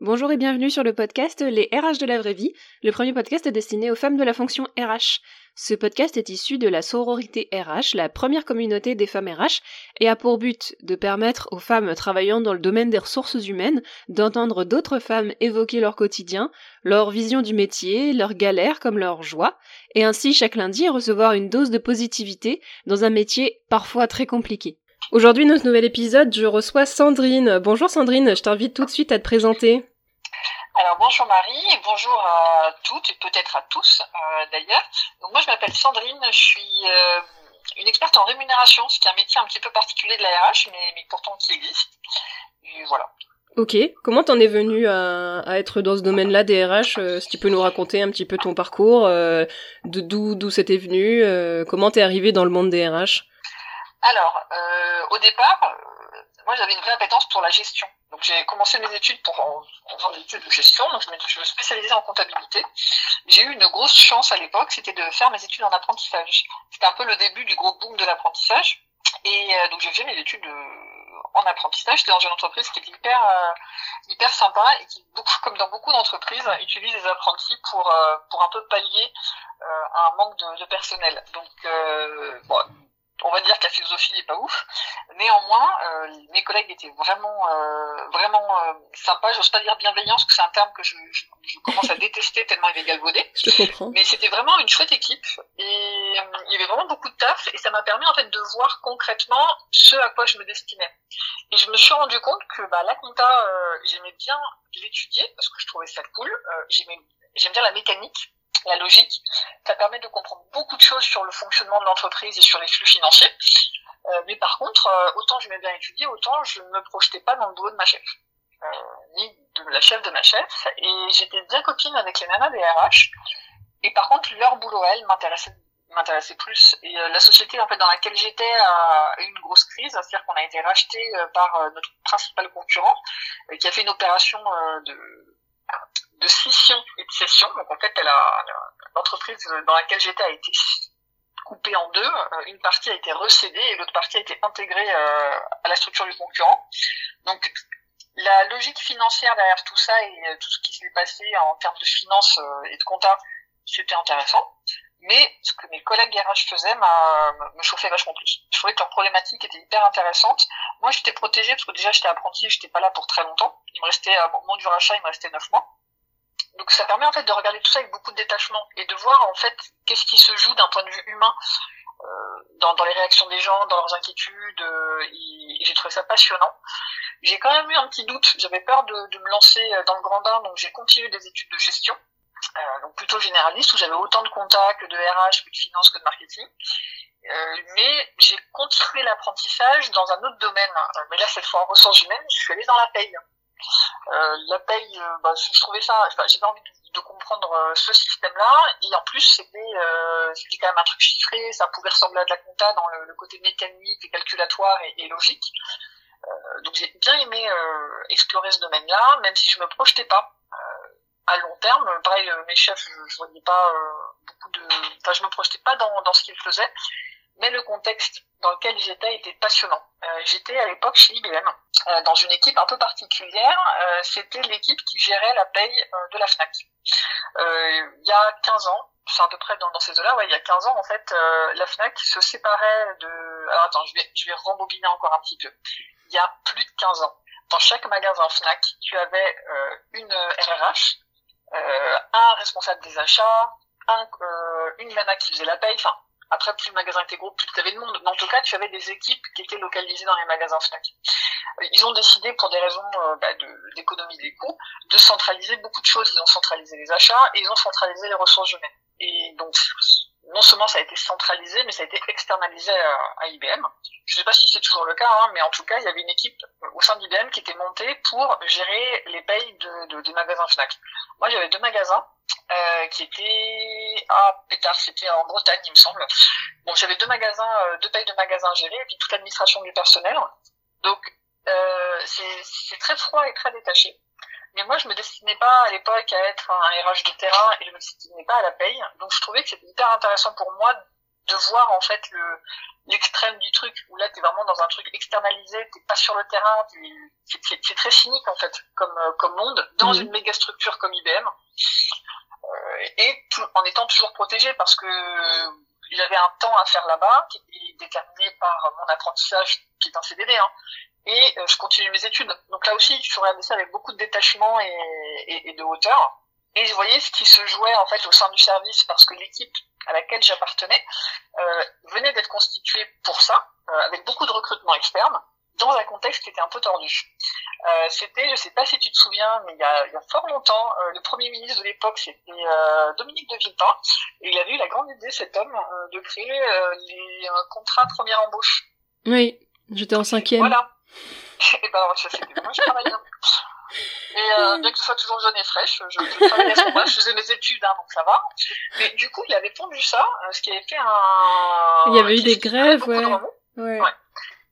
Bonjour et bienvenue sur le podcast Les RH de la vraie vie, le premier podcast destiné aux femmes de la fonction RH. Ce podcast est issu de la sororité RH, la première communauté des femmes RH, et a pour but de permettre aux femmes travaillant dans le domaine des ressources humaines d'entendre d'autres femmes évoquer leur quotidien, leur vision du métier, leurs galères comme leurs joies, et ainsi chaque lundi recevoir une dose de positivité dans un métier parfois très compliqué. Aujourd'hui, ce nouvel épisode, je reçois Sandrine. Bonjour Sandrine, je t'invite tout de suite à te présenter. Alors bonjour Marie et bonjour à toutes et peut-être à tous euh, d'ailleurs. Donc moi je m'appelle Sandrine, je suis euh, une experte en rémunération, ce qui est un métier un petit peu particulier de la RH, mais, mais pourtant qui existe. Et voilà. Ok, comment t'en es venue à, à, être dans ce domaine-là des RH euh, Si tu peux nous raconter un petit peu ton parcours, euh, d'où d'où c'était venu, euh, comment t'es arrivée dans le monde des RH Alors, euh, au départ, euh, moi j'avais une vraie appétence pour la gestion. Donc j'ai commencé mes études pour en, en des études de gestion, donc je me, je me spécialisais en comptabilité. J'ai eu une grosse chance à l'époque, c'était de faire mes études en apprentissage. C'était un peu le début du gros boom de l'apprentissage. Et euh, donc j'ai fait mes études euh, en apprentissage. Dans une entreprise qui était hyper euh, hyper sympa et qui, comme dans beaucoup d'entreprises, utilise les apprentis pour pour un peu pallier un manque de, de personnel. Donc bon, on va dire que la philosophie n'est pas ouf. Néanmoins, euh, mes collègues étaient vraiment, euh, vraiment euh, sympas. J'ose pas dire bienveillants, parce que c'est un terme que je, je, je, commence à détester tellement il est galvaudé. Je te comprends. Mais c'était vraiment une chouette équipe et euh, il y avait vraiment beaucoup de taf et ça m'a permis en fait de voir concrètement ce à quoi je me destinais. Et je me suis rendu compte que bah, la compta, euh, j'aimais bien l'étudier parce que je trouvais ça cool. j'aimais, j'aime bien la mécanique la logique. Ça permet de comprendre beaucoup de choses sur le fonctionnement de l'entreprise et sur les flux financiers. Euh, mais par contre, euh, autant je m'ai bien étudié, autant je ne me projetais pas dans le boulot de ma chef, euh, ni de la chef de ma chef. Et j'étais bien copine avec les nanas des RH. Et par contre, leur boulot, elle, m'intéressait m'intéressait plus et euh, la société en fait dans laquelle j'étais a eu une grosse crise c'est-à-dire qu'on a été racheté par notre principal concurrent qui a fait une opération de de scission et de cession. Donc en fait, l'entreprise dans laquelle j'étais a été coupée en deux. Euh, une partie a été recédée et l'autre partie a été intégrée euh, à la structure du concurrent. Donc la logique financière derrière tout ça et euh, tout ce qui s'est passé en termes de finances et de compta, c'était intéressant. Mais ce que mes collègues RH faisaient me chauffait vachement plus. Je trouvais que leur problématique était hyper intéressante. Moi, j'étais protégée parce que déjà, j'étais apprenti, j'étais pas là pour très longtemps. Il me restait, au moment du rachat, il me restait neuf mois. Donc ça permet en fait de regarder tout ça avec beaucoup de détachement et de voir en fait qu'est-ce qui se joue d'un point de vue humain euh, dans, dans, les réactions des gens, dans leurs inquiétudes. Euh, j'ai trouvé ça passionnant. J'ai quand même eu un petit doute. J'avais peur de, de, me lancer dans le grand bain, donc j'ai continué des études de gestion, euh, donc plutôt généraliste, où j'avais autant de contacts que de RH, que de finance, que de marketing. Euh, mais j'ai construit l'apprentissage dans un autre domaine. Mais là, cette fois en ressources humaines, je suis allée dans la paye. Euh, la paye, euh, bah, je trouvais ça, enfin, j'avais envie de, comprendre euh, ce système-là, et en plus c'était c'était quand même un truc chiffré, ça pouvait ressembler à de la compta dans le, côté mécanique et calculatoire et, logique. Donc j'ai bien aimé explorer ce domaine-là, même si je me projetais pas à long terme. Pareil, mes chefs, je, je voyais pas beaucoup de, enfin je me projetais pas dans dans ce qu'ils faisaient mais le contexte dans lequel j'étais était passionnant. Euh, j'étais à l'époque chez IBM, euh, dans une équipe un peu particulière. Euh, C'était l'équipe qui gérait la paye euh, de la FNAC. Euh, il y a 15 ans, c'est à peu près dans, dans ces eaux-là, ouais, il y a 15 ans, en fait, la FNAC se séparait de... Alors attends, je vais, je vais rembobiner encore un petit peu. Il y a plus de 15 ans, dans chaque magasin FNAC, tu avais une RRH, un responsable des achats, un, une nana qui faisait la paye, enfin, après, plus le magasin était gros, plus tu avais de monde. Mais en tout cas, tu avais des équipes qui étaient localisées dans les magasins Fnac. Ils ont décidé, pour des raisons euh, bah, d'économie de, des coûts, de centraliser beaucoup de choses. Ils ont centralisé les achats et ils ont centralisé les ressources humaines. Et donc, non seulement ça a été centralisé, mais ça a été externalisé à, à IBM. Je ne sais pas si c'est toujours le cas, hein, mais en tout cas, il y avait une équipe au sein d'IBM qui était montée pour gérer les payes de, de, des magasins Fnac. Moi, j'avais deux magasins euh, qui étaient ah pétard, c'était en Bretagne, il me semble. Bon, j'avais deux magasins, euh, deux payes de magasins gérés, et puis toute l'administration du personnel. Donc, euh, c'est très froid et très détaché. Mais moi, je me destinais pas à l'époque à être un RH de terrain et je me destinais pas à la paye. Donc, je trouvais que c'était hyper intéressant pour moi de voir en fait le l'extrême du truc où là t'es vraiment dans un truc externalisé t'es pas sur le terrain c'est très cynique en fait comme euh, comme monde dans mhm. une méga structure comme IBM euh, et en étant toujours protégé parce que il avait un temps à faire là-bas qui était déterminé par mon apprentissage qui est un CDD hein, et euh, je continue mes études donc là aussi je regarder ça avec beaucoup de détachement et, et, et de hauteur et je voyais ce qui se jouait en fait au sein du service parce que l'équipe à laquelle j'appartenais euh, venait d'être constituée pour ça, euh, avec beaucoup de recrutement externe, dans un contexte qui était un peu tordu. Euh, c'était, je sais pas si tu te souviens, mais il y a, il y a fort longtemps, euh, le premier ministre de l'époque, c'était euh, Dominique de Villepin, et il avait eu la grande idée, cet homme, euh, de créer les contrats première embauche. Oui, j'étais en cinquième. Voilà. et ben, ça c'était moi, je travaillais. Et euh, bien que ce soit toujours jeune et fraîche, je, je travaillais à ce moment-là, je faisais mes études, hein, donc ça va. Mais du coup, il avait pondu ça, euh, ce qui avait fait un... Il y avait eu des grèves, ouais. ouais. ouais.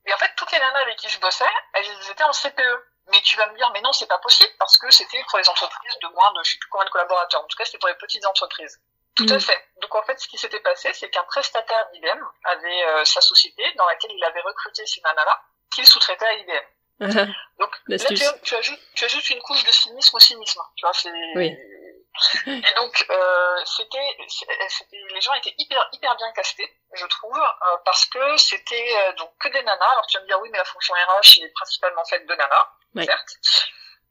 Et en fait, toutes les nanas avec qui je bossais, elles étaient en CPE. Mais tu vas me dire, mais non, c'est pas possible, parce que c'était pour les entreprises de moins de, je sais plus combien de collaborateurs. En tout cas, c'était pour les petites entreprises. Tout à mm. fait. Donc en fait, ce qui s'était passé, c'est qu'un prestataire d'IBM avait euh, sa société dans laquelle il avait recruté ces nanas-là, qu'il sous-traitait à IBM. Donc là, tu, tu, ajoutes, tu ajoutes une couche de cynisme au cynisme. Tu vois, c'est. Oui. Et donc, euh, c'était, c'était, les gens étaient hyper, hyper bien castés, je trouve, euh, parce que c'était euh, donc que des nanas. Alors tu vas me dire oui, mais la fonction RH est principalement faite de nanas, certes,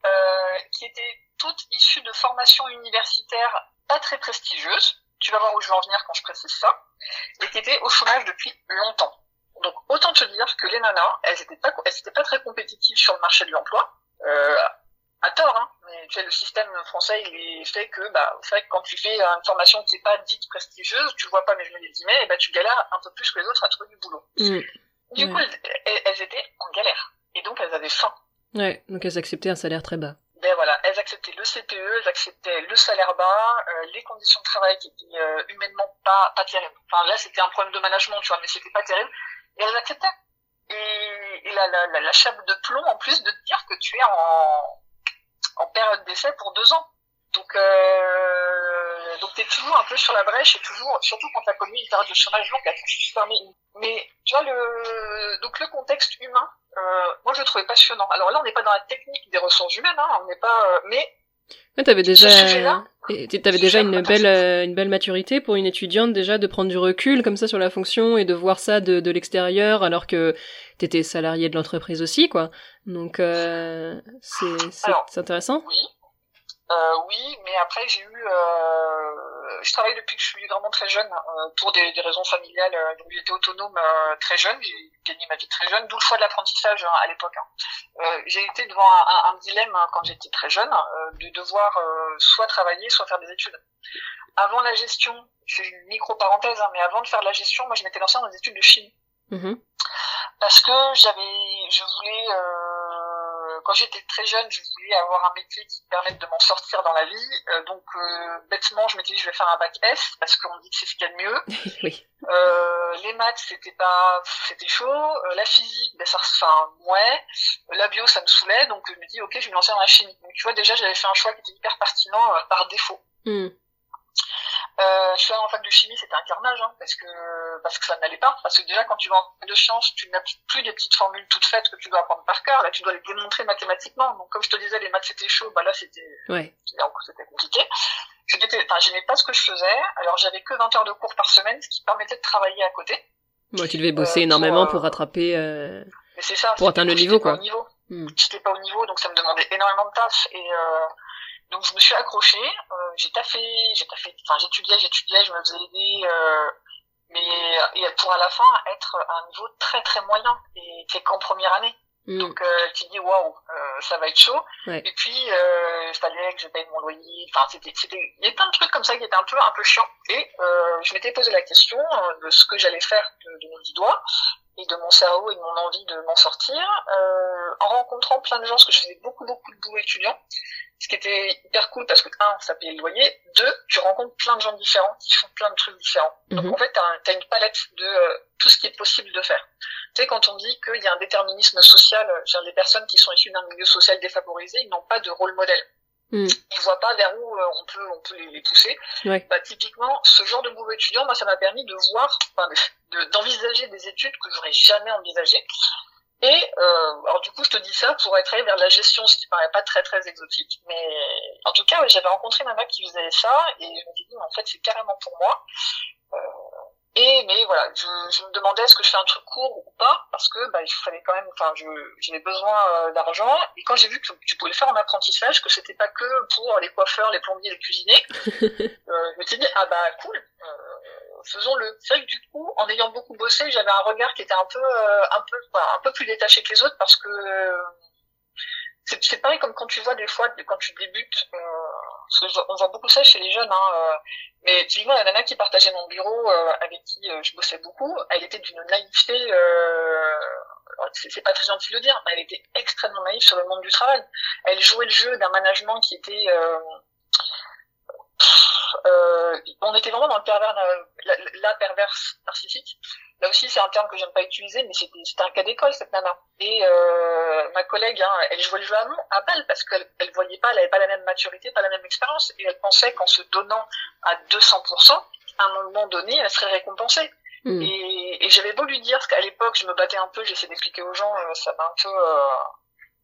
euh, qui étaient toutes issues de formations universitaires pas très prestigieuses. Tu vas voir où je vais en venir quand je précise ça, et qui étaient au chômage depuis longtemps. Donc autant te dire que les nanas, elles étaient pas, elles étaient pas très compétitives sur le marché de l'emploi. Euh, à tort, hein. Mais tu sais, le système français, il est fait que, bah, c'est vrai que quand tu fais une formation qui n'est pas dite prestigieuse, tu vois pas mais je me les dis, mais, bah, tu galères un peu plus que les autres à trouver du boulot. Mm. Du coup, elles, étaient en galère. Et donc, elles avaient faim. Ouais, donc elles acceptaient un salaire très bas. Ben voilà, elles acceptaient le CPE, elles acceptaient le salaire bas, euh, les conditions de travail qui étaient euh, humainement pas, pas terribles. Enfin, là, c'était un problème de management, tu vois, mais c'était pas terrible et elles acceptaient. Et, et la, la, la, chape de plomb en plus de te dire que tu es en, en période d'essai pour deux ans. Donc, euh, donc t'es toujours un peu sur la brèche et toujours, surtout quand t'as connu une période de chômage longue, super Mais tu vois le, donc le contexte humain, euh, moi je le trouvais passionnant. Alors là, on n'est pas dans la technique des ressources humaines, hein, on n'est pas, euh, mais Ouais, t'avais déjà, t'avais déjà une belle, euh, une belle maturité pour une étudiante déjà de prendre du recul comme ça sur la fonction et de voir ça de, de l'extérieur alors que t'étais salarié de l'entreprise aussi, quoi. Donc, euh, c'est, c'est intéressant. Oui. Euh, oui, mais après j'ai eu, euh, je travaille depuis que je suis vraiment très jeune euh, pour des, des, raisons familiales. Euh, donc j'étais autonome euh, très jeune, j'ai gagné ma vie très jeune, d'où le choix de l'apprentissage hein, à l'époque. Hein. j'ai été devant un, un, dilemme hein, quand j'étais très jeune de devoir soit travailler, soit faire des études. Avant la gestion, je fais une micro parenthèse, mais avant de faire de la gestion, moi je m'étais lancée dans des études de chimie. Mm-hmm. Parce que j'avais, je voulais quand j'étais très jeune, je voulais avoir un métier qui me permette de m'en sortir dans la vie. Euh, donc, euh, bêtement, je m'étais dit, je vais faire un bac S parce qu'on dit que c'est ce qu'il y a de mieux. oui. euh, les maths, c'était pas, c'était chaud. La physique, ben ça, enfin, ouais. La bio, ça me saoulait. Donc, je me dis, ok, je vais me lancer dans la chimie. Donc, tu vois, déjà, j'avais fait un choix qui était hyper pertinent par défaut. Mm. Euh, je suis allée en fac de chimie, c'était un carnage, hein, parce que parce que ça n'allait pas. Parce que déjà, quand tu vas en fac de sciences, tu n'appliques plus des petites formules toutes faites que tu dois apprendre par cœur. Là, tu dois les démontrer mathématiquement. Donc, comme je te disais, les maths c'était chaud. Bah là, c'était ouais. c'était compliqué. Je enfin, j'aimais pas ce que je faisais. Alors, j'avais que 20 heures de cours par semaine, ce qui permettait de travailler à côté. Moi, tu devais bosser euh, énormément pour, euh, rattraper. Euh... Mais c'est ça. Pour atteindre le niveau, quoi. Niveau. Hmm. J'étais pas au niveau, donc ça me demandait énormément de tâches et euh, donc je me suis accrochée, euh, j'ai taffé, j'ai taffé, enfin j'étudiais, j'étudiais, je me faisais aider, euh, mais et pour à la fin être à un niveau très très moyen et t'es qu'en première année. Mm. Donc euh, tu dis waouh, euh, ça va être chaud. Et puis euh, il fallait que je paye mon loyer. Enfin c'était, c'était, il y a plein de trucs comme ça qui étaient un peu un peu chiants. Et euh, je m'étais posé la question euh, de ce que j'allais faire de, de mes dix doigts et de mon cerveau et de mon envie de m'en sortir, euh, en rencontrant plein de gens, parce que je faisais beaucoup beaucoup de boulot étudiant, ce qui était hyper cool parce que un, ça payait le loyer, deux, tu rencontres plein de gens différents qui font plein de trucs différents. Donc mhm. en fait, t'as as une palette de euh, tout ce qui est possible de faire. Tu sais, quand on dit qu'il y a un déterminisme social, genre les personnes qui sont issues d'un milieu social défavorisé, ils n'ont pas de rôle modèle. Mm. Ils voient pas vers où on peut on peut les, pousser. Ouais. Bah, typiquement, ce genre de boulot étudiant, moi, ça m'a permis de voir, enfin, d'envisager des études que j'aurais jamais envisagées. Et euh, alors du coup, je te dis ça pour être allé vers la gestion, ce qui paraît pas très très exotique, mais en tout cas, j'avais rencontré ma mère qui faisait ça et je me suis dit, en fait, c'est carrément pour moi. Et mais voilà, je, je me demandais est-ce que je fais un truc court ou pas parce que bah, il fallait quand même, enfin, j'avais besoin euh, d'argent et quand j'ai vu que tu pouvais le faire en apprentissage, que c'était pas que pour les coiffeurs, les plombiers, les cuisiniers, euh, je me suis dit ah bah cool. Euh, faisons-le. C'est vrai que du coup, en ayant beaucoup bossé, j'avais un regard qui était un peu, euh, un peu, un peu plus détaché que les autres parce que euh, c'est pareil comme quand tu vois des fois, quand tu débutes, euh, on voit beaucoup ça chez les jeunes, hein, euh, mais typiquement la nana qui partageait mon bureau, avec qui je bossais beaucoup, elle était d'une naïveté, c'est pas très gentil de le dire, mais elle était extrêmement naïve sur le monde du travail. Elle jouait le jeu d'un management qui était euh, on était vraiment dans le pervers, la, la perverse narcissique. Là aussi, c'est un terme que j'aime pas utiliser, mais c'était un cas d'école cette nana. Et euh, ma collègue, hein, elle jouait le jeu à, à balle parce qu'elle elle voyait pas, elle avait pas la même maturité, pas la même expérience, et elle pensait qu'en se donnant à 200%, à un moment donné, elle serait récompensée. Hmm. Et, et j'avais beau lui dire, parce qu'à l'époque, je me battais un peu, j'essayais d'expliquer aux gens, euh, ça m'a un peu, euh,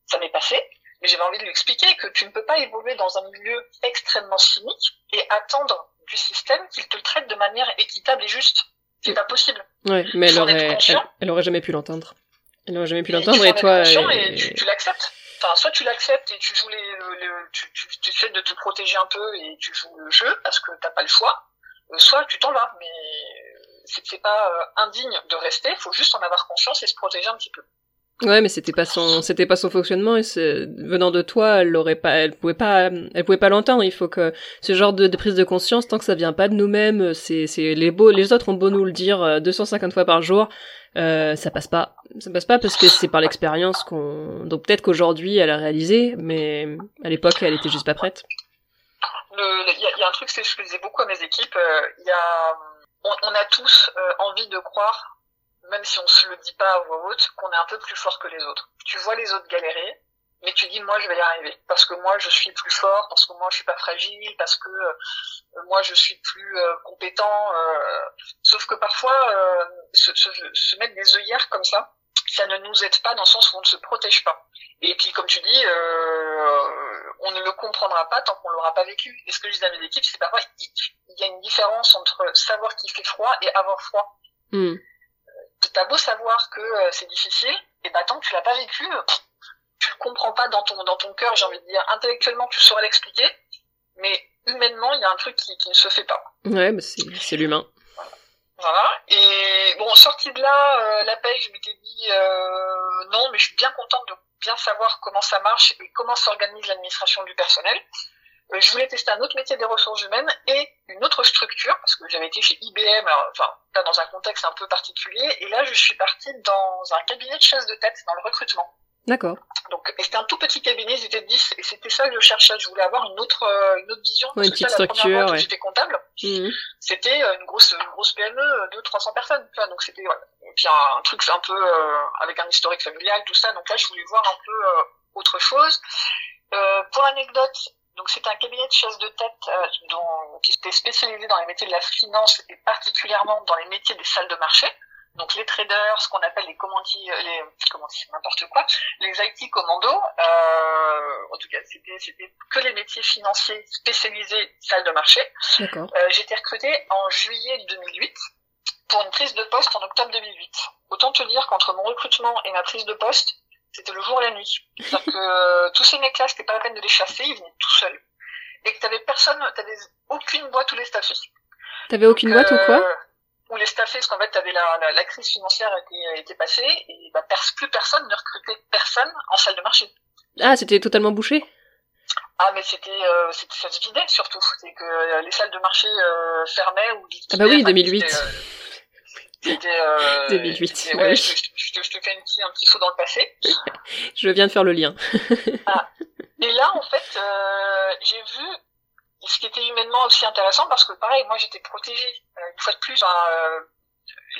ça m'est passé mais j'avais envie de lui expliquer que tu ne peux pas évoluer dans un milieu extrêmement cynique et attendre du système qu'il te traite de manière équitable et juste. C'est pas possible. Ouais, mais elle aurait, elle, aurait jamais pu l'entendre. Elle aurait jamais pu l'entendre et, toi. Et, tu, tu l'acceptes. Enfin, soit tu l'acceptes et tu joues les, le, tu, tu, tu essaies de te protéger un peu et tu joues le jeu parce que t'as pas le choix. Euh, soit tu t'en vas, mais c'est pas euh, indigne de rester. Il faut juste en avoir conscience et se protéger un petit peu. Ouais, mais c'était pas son, c'était pas son fonctionnement et venant de toi, elle l'aurait pas, elle pouvait pas, elle pouvait pas l'entendre. Il faut que ce genre de, prise de conscience, tant que ça vient pas de nous-mêmes, c'est, c'est les beaux, les autres ont beau nous le dire 250 euh, fois par jour, euh, ça passe pas, ça passe pas parce que c'est par l'expérience qu'on, donc peut-être qu'aujourd'hui elle a réalisé, mais à l'époque elle était juste pas prête. Il y, y, a un truc, c'est je disais beaucoup à mes équipes, euh, il y a, on, on, a tous euh, envie de croire même si on se le dit pas à voix haute, qu'on est un peu plus fort que les autres. Tu vois les autres galérer, mais tu dis moi je vais y arriver parce que moi je suis plus fort, parce que moi je suis pas fragile, parce que euh, moi je suis plus euh, compétent. Euh, sauf que parfois se, mettre des œillères comme ça, ça ne nous aide pas dans le sens où on ne se protège pas. Et puis comme tu dis, on ne le comprendra pas tant qu'on l'aura pas vécu. Et ce que je dis à mes équipes, c'est parfois il y a une différence entre savoir qu'il fait froid et avoir froid. Hmm t'as beau savoir que euh, c'est difficile, et bah tant que tu l'as pas vécu, tu le comprends pas dans ton dans ton cœur, j'ai envie de dire. Intellectuellement, tu saurais l'expliquer, mais humainement, il y a un truc qui, qui ne se fait pas. Ouais, bah c'est c'est l'humain. Voilà. Et bon, sorti de là, euh, la paye, je m'étais dit euh, non, mais je suis bien contente de bien savoir comment ça marche et comment s'organise l'administration du personnel. Euh, je voulais tester un autre métier des ressources humaines et une autre structure, parce que j'avais été chez IBM, enfin, là, dans un contexte un peu particulier, et là, je suis partie dans un cabinet de chasse de tête, dans le recrutement. D'accord. Donc, c'était un tout petit cabinet, ils étaient 10, et c'était ça que je cherchais. Je voulais avoir une autre, euh, une autre vision. une petite structure, ouais. J'étais comptable. Mmh. C'était euh, une grosse, une grosse PME de 300 personnes. Enfin, donc c'était, ouais. Et puis un, un truc un peu euh, avec un historique familial, tout ça. Donc là, je voulais voir un peu autre chose. pour l'anecdote, donc c'est un cabinet de chasse de tête euh, dont, qui était spécialisé dans les métiers de la finance et particulièrement dans les métiers des salles de marché. Donc les traders, ce qu'on appelle les commandiers, euh, les comment n'importe quoi, les IT commandos. Euh, en tout cas, c'était c'était que les métiers financiers spécialisés salles de marché. Euh, j'ai été recrutée en juillet 2008 pour une prise de poste en octobre 2008. Autant te dire qu'entre mon recrutement et ma prise de poste, c'était le jour et la nuit. C'est-à-dire que euh, tous ces mecs-là, c'était pas la peine de les chasser, ils venaient tout seuls. Et que t'avais personne, t'avais aucune boîte où les staffer. T'avais aucune boîte ou quoi euh, Où les staffer, parce qu'en fait, t'avais la, la, la, crise financière était, était passée, et bah, plus personne ne recrutait personne en salle de marché. Ah, c'était totalement bouché ah mais c'était euh, ça se vidait surtout c'est que euh, les salles de marché euh, fermaient ou ah bah oui 2008 c'était euh, 2008. Ouais, je, je, te, je, te fais une un petit saut dans le passé. je viens de faire le lien. ah. Et là, en fait, euh, j'ai vu ce qui était humainement aussi intéressant parce que pareil, moi j'étais protégée. Euh, une fois de plus, hein, euh,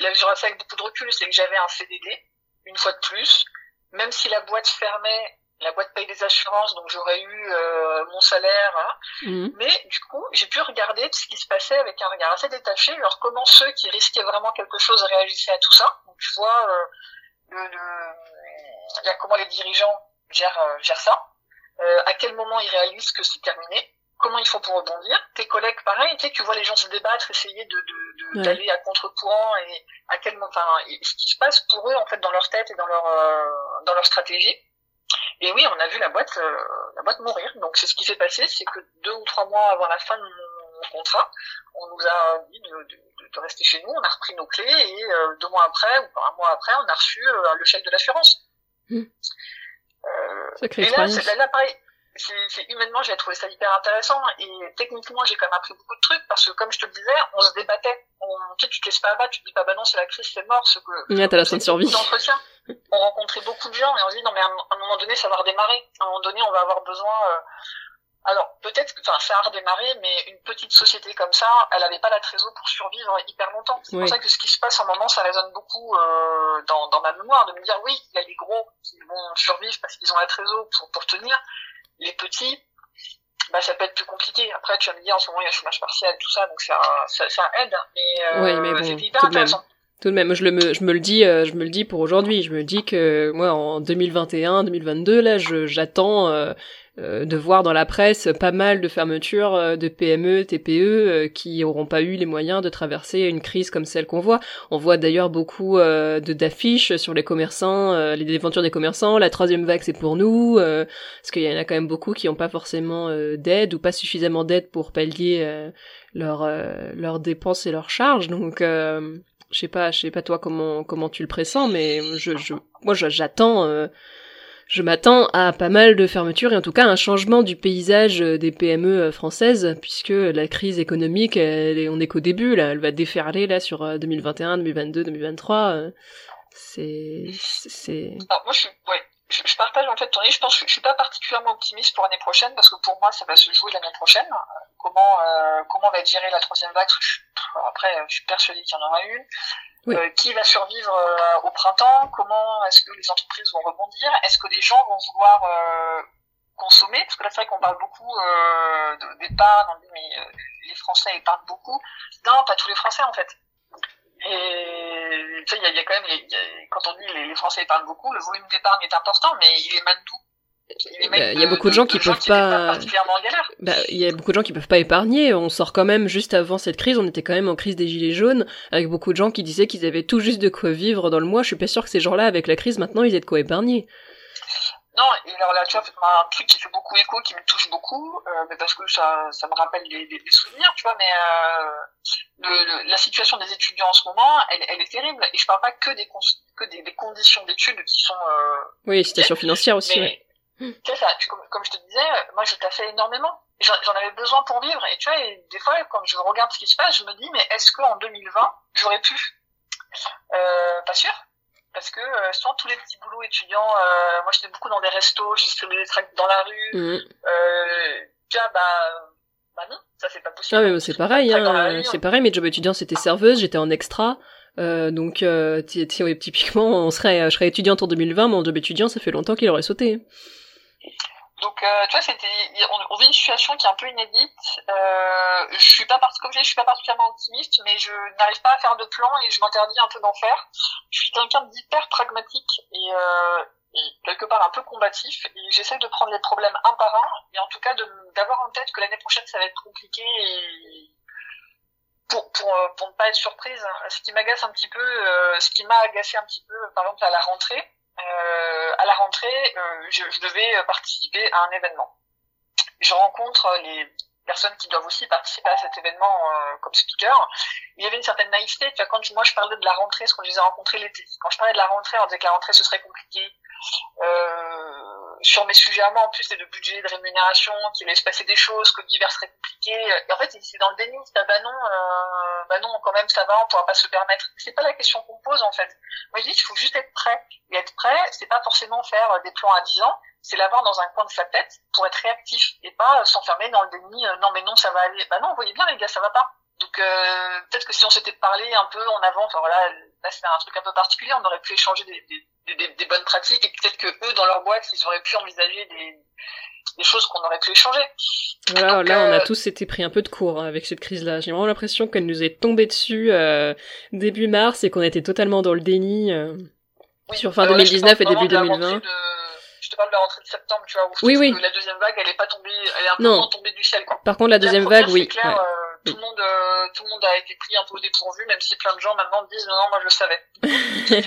là j'aurais fait avec beaucoup de recul, c'est que j'avais un CDD, une fois de plus. Même si la boîte fermait, la boîte paye des assurances, donc j'aurais eu euh, mon salaire. Hein. Mmh. Mais du coup, j'ai pu regarder ce qui se passait avec un regard assez détaché. Alors comment ceux qui risquaient vraiment quelque chose réagissaient à tout ça. Donc tu vois, euh, le, le, comment les dirigeants gèrent, euh, gèrent ça. Euh, à quel moment ils réalisent que c'est terminé comment ils font pour rebondir. Tes collègues, pareil, tu sais, tu vois les gens se débattre, essayer de d'aller à contre-courant et à quel moment, enfin, ce qui se passe pour eux en fait dans leur tête et dans leur euh, dans leur stratégie. Et oui, on a vu la boîte euh, la boîte mourir. Donc c'est ce qui s'est passé, c'est que deux ou trois mois avant la fin de mon contrat, on nous a dit de, de, de rester chez nous, on a repris nos clés et euh, deux mois après ou un mois après, on a reçu le chèque de l'assurance. Mmh. et là, là, là, pareil, c'est humainement j'ai trouvé ça hyper intéressant et techniquement j'ai quand même appris beaucoup de trucs parce que comme je te le disais on se débattait. On, tu sais tu te laisses pas abattre tu te dis pas bah non c'est la crise c'est mort ce que ouais, t'as la de survie. on rencontrait beaucoup de gens et on se dit non mais à un moment donné ça va redémarrer. À un moment donné on va avoir besoin euh... alors peut-être que enfin ça a redémarré mais une petite société comme ça elle avait pas la trésor pour survivre hyper longtemps. C'est pour ça que ce qui se passe en moment ça résonne beaucoup euh, dans, dans ma mémoire de me dire oui il y a les gros qui vont survivre parce qu'ils ont la trésor pour, pour tenir les petits, bah, ça peut être plus compliqué. Après, tu vas me dire, en ce moment, il y a le chômage partiel, tout ça, donc ça, ça, ça aide. Mais, euh, mais bon, c'est hyper intéressant. Tout de même, je, le, je me le dis, euh, je me le dis pour aujourd'hui. Je me dis que moi, en 2021, 2022, là, j'attends euh, de voir dans la presse pas mal de fermetures euh, de PME, TPE euh, qui n'auront pas eu les moyens de traverser une crise comme celle qu'on voit. On voit d'ailleurs beaucoup de d'affiches sur les commerçants, les déventures des commerçants. La troisième vague c'est pour nous, parce qu'il y en a quand même beaucoup qui n'ont pas forcément d'aide ou pas suffisamment d'aide pour pallier leurs leurs dépenses et leurs charges. Donc je sais pas, je sais pas toi comment comment tu le pressens, mais je, je moi j'attends je m'attends à pas mal de fermetures et en tout cas un changement du paysage euh, des PME euh, françaises puisque la crise économique, elle on est qu'au début là, elle va déferler là sur 2021, 2022, 2023. C'est, c'est. moi je ouais, je, partage en fait ton avis. Je pense que je suis pas particulièrement optimiste pour l'année prochaine parce que pour moi ça va se jouer l'année prochaine. Comment euh, comment va être gérée la troisième vague? Après, je suis persuadé qu'il y en aura une. Euh, qui va survivre euh, au printemps? Comment est-ce que les entreprises vont rebondir? Est-ce que les gens vont vouloir euh, consommer? Parce que là, c'est vrai qu'on parle beaucoup d'épargne, on dit mais les Français épargnent beaucoup. Non, pas tous les Français en fait. Et tu sais, il y a, quand même, quand on dit les, les Français épargnent beaucoup, le volume d'épargne est important, mais il est d'où? Il y a beaucoup de gens qui peuvent pas. Bah, il y a beaucoup de gens qui peuvent pas épargner. On sort quand même juste avant cette crise. On était quand même en crise des gilets jaunes, avec beaucoup de gens qui disaient qu'ils avaient tout juste de quoi vivre dans le mois. Je suis pas sûr que ces gens-là, avec la crise, maintenant, ils aient de quoi épargner. Non, et alors là, tu vois, un truc qui fait beaucoup écho, qui me touche beaucoup, euh, mais parce que ça, ça me rappelle des, des, souvenirs, tu vois, mais euh, le, la situation des étudiants en ce moment, elle, elle est terrible. Et je parle pas que des, que des, des conditions d'études qui sont... Euh, oui, situation financière aussi. Mais, tu ça, comme, je te disais, moi j'ai taffé énormément. J'en avais besoin pour vivre. Et tu vois, des fois, quand je regarde ce qui se passe, je me dis, mais est-ce qu'en 2020, j'aurais pu? Euh, Pas sûr. Parce que euh, sans tous les petits boulots étudiants, euh, moi j'étais beaucoup dans des restos, j'ai distribué des tracts dans la rue. Mmh. Euh, tu vois, bah, bah non, ça c'est pas possible. Ah mais c'est pareil, hein, c'est pareil, mes jobs étudiants c'était serveuse, j'étais en extra. Euh, donc euh, typiquement, on serait, je serais étudiante en 2020, mon job étudiant, ça fait longtemps qu'il aurait sauté. Donc, euh, tu vois, c'était, on, vit une situation qui est un peu inédite. Euh, je suis pas comme je, dis, je suis pas particulièrement optimiste, mais je n'arrive pas à faire de plan et je m'interdis un peu d'en faire. Je suis quelqu'un d'hyper pragmatique et, euh, et, quelque part un peu combatif. Et j'essaie de prendre les problèmes un par un et en tout cas d'avoir en tête que l'année prochaine ça va être compliqué et pour, pour, euh, pour ne pas être surprise. Ce qui m'agace un petit peu, euh, ce qui m'a agacé un petit peu, par exemple à la rentrée à la rentrée, euh, je, je, devais participer à un événement. Je rencontre les personnes qui doivent aussi participer à cet événement euh, comme speaker. Il y avait une certaine naïveté. Tu vois, quand moi je parlais de la rentrée, ce qu'on les a rencontrés l'été. Quand je parlais de la rentrée, on disait que la rentrée ce serait compliqué. Euh, sur mes sujets à moi, en plus, c'est de budget, de rémunération, qu'il allait se passer des choses, que l'hiver serait compliqué. Et en fait, c'est dans le déni. C'est bah non, euh, bah non, quand même, ça va, on pourra pas se permettre. C'est pas la question qu'on pose, en fait. Moi, je dis, il faut juste être prêt. Et être prêt, c'est pas forcément faire des plans à 10 ans, c'est l'avoir dans un coin de sa tête pour être réactif et pas s'enfermer dans le déni. Euh, non, mais non, ça va aller. Bah non, vous voyez bien, les gars, ça va pas. Donc, euh, peut-être que si on s'était parlé un peu en avant, enfin voilà, là c'est un truc un peu particulier, on aurait pu échanger des, des, des, des bonnes pratiques et peut-être que eux dans leur boîte ils auraient pu envisager des, des choses qu'on aurait pu échanger. Voilà, là, on a euh, tous été pris un peu de court hein, avec cette crise-là. J'ai vraiment l'impression qu'elle nous est tombée dessus euh, début mars et qu'on était totalement dans le déni euh, sur fin 2019 et début 2020. Je te parle de la rentrée de septembre, tu vois, où oui, oui. Que la deuxième vague, elle est pas tombée, elle est un peu tombée du ciel. Quoi. Par contre, la deuxième vague, oui. Clair, tout le monde euh, tout le monde a été pris un peu au dépourvu même si plein de gens maintenant disent non non moi je le savais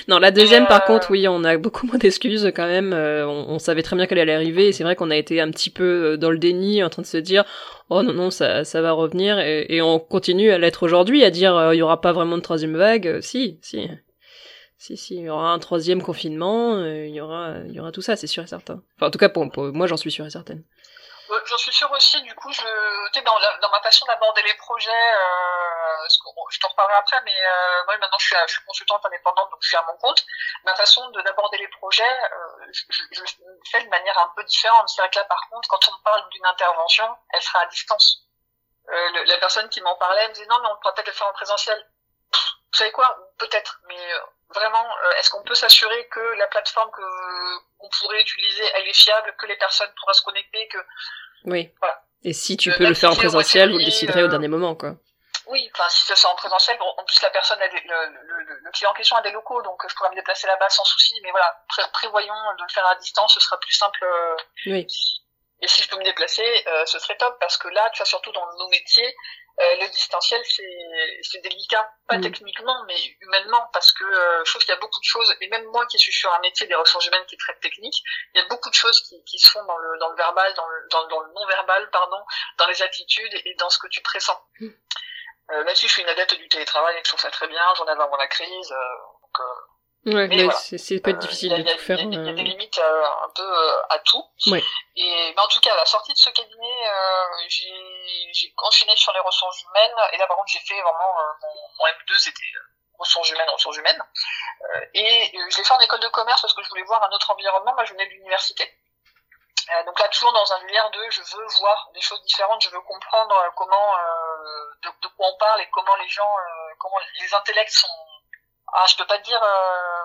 non la deuxième par euh, contre oui on a beaucoup moins d'excuses quand même euh, on, savait très bien qu'elle allait arriver et c'est vrai qu'on a été un petit peu dans le déni en train de se dire oh non non ça ça va revenir et, et on continue à l'être aujourd'hui à dire il y aura pas vraiment de troisième vague si si si, si, il y aura un troisième confinement, il y aura, il y aura tout ça, c'est sûr et certain. Enfin, en tout cas, pour moi, j'en suis sûre et certaine. J'en suis sûre aussi, du coup, je, dans, dans ma façon d'aborder les projets, euh, je t'en reparlerai après, mais euh, moi maintenant je suis, je suis consultante indépendante, donc je suis à mon compte. Ma façon d'aborder les projets, euh, je, je, le fais de manière un peu différente. C'est vrai que là, par contre, quand on me parle d'une intervention, elle sera à distance. Euh, la personne qui m'en parlait me disait non, mais on pourrait peut-être le faire en présentiel. Vous savez quoi Peut-être, mais euh, vraiment, euh, est-ce qu'on peut s'assurer que la plateforme que qu'on pourrait utiliser, elle est fiable, que les personnes pourraient se connecter, que oui. Voilà. Et si tu peux le faire en présentiel, vous le déciderez au dernier moment, quoi. Oui, enfin si c'est en présentiel, en plus la personne, a le, le, le, client en question a des locaux, donc je pourrais me déplacer là-bas sans souci. Mais voilà, prévoyons de le faire à distance, ce sera plus simple. Oui. Et si je peux me déplacer, euh, ce serait top parce que là, tu vois, surtout dans nos métiers, euh, le distanciel, c'est délicat, pas mm. techniquement, mais humainement, parce que euh, je trouve qu'il y a beaucoup de choses, et même moi qui suis sur un métier des ressources humaines qui est très technique, il y a beaucoup de choses qui, qui se font dans le, dans le verbal, dans le, dans, dans le non-verbal, pardon, dans les attitudes et dans ce que tu pressens. Mm. Euh, même si je suis une adepte du télétravail et que je trouve ça très bien, j'en avais avant la crise, euh, donc, euh, Ouais, c'est pas difficile de tout faire. Il y, a des limites euh, un peu euh, à tout. Ouais. Et mais en tout cas, à la sortie de ce cabinet, euh, j'ai enchaîné sur les ressources humaines. Et là, par contre, j'ai fait vraiment mon, mon, M2, c'était ressources humaines, ressources humaines. et je l'ai fait en école de commerce parce que je voulais voir un autre environnement. Moi, je venais de l'université. donc là, toujours dans un univers de, je veux voir des choses différentes, je veux comprendre comment, de, de, quoi on parle et comment les gens, comment les intellects sont ah, je peux pas te dire euh,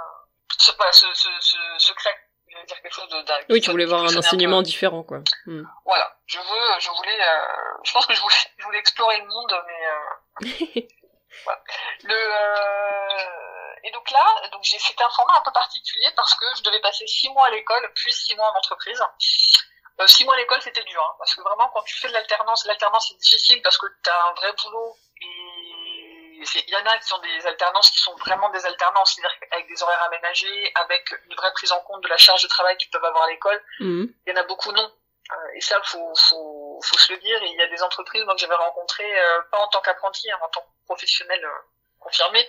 ce, ce, ce, ce, secret. Je veux dire quelque chose de, Oui, tu voulais voir un enseignement différent, quoi. Hmm. Voilà. Je veux, je voulais, euh, je pense que je voulais, je voulais explorer le monde, mais euh, voilà. Le euh, et donc là, donc j'ai c'était un format un peu particulier parce que je devais passer six mois à l'école puis six mois en entreprise. Euh, six mois à l'école, c'était dur, hein, parce que vraiment, quand tu fais de l'alternance, l'alternance c'est difficile parce que tu as un vrai boulot et il y en a qui ont des alternances qui sont vraiment des alternances, c'est-à-dire avec des horaires aménagés, avec une vraie prise en compte de la charge de travail qu'ils peuvent avoir à l'école. Mhm. Il y en a beaucoup non. Euh, et ça, faut, faut, faut se le dire. Et il y a des entreprises moi, que j'avais rencontrées, euh, pas en tant qu'apprenti, hein, en tant que professionnel euh, confirmé,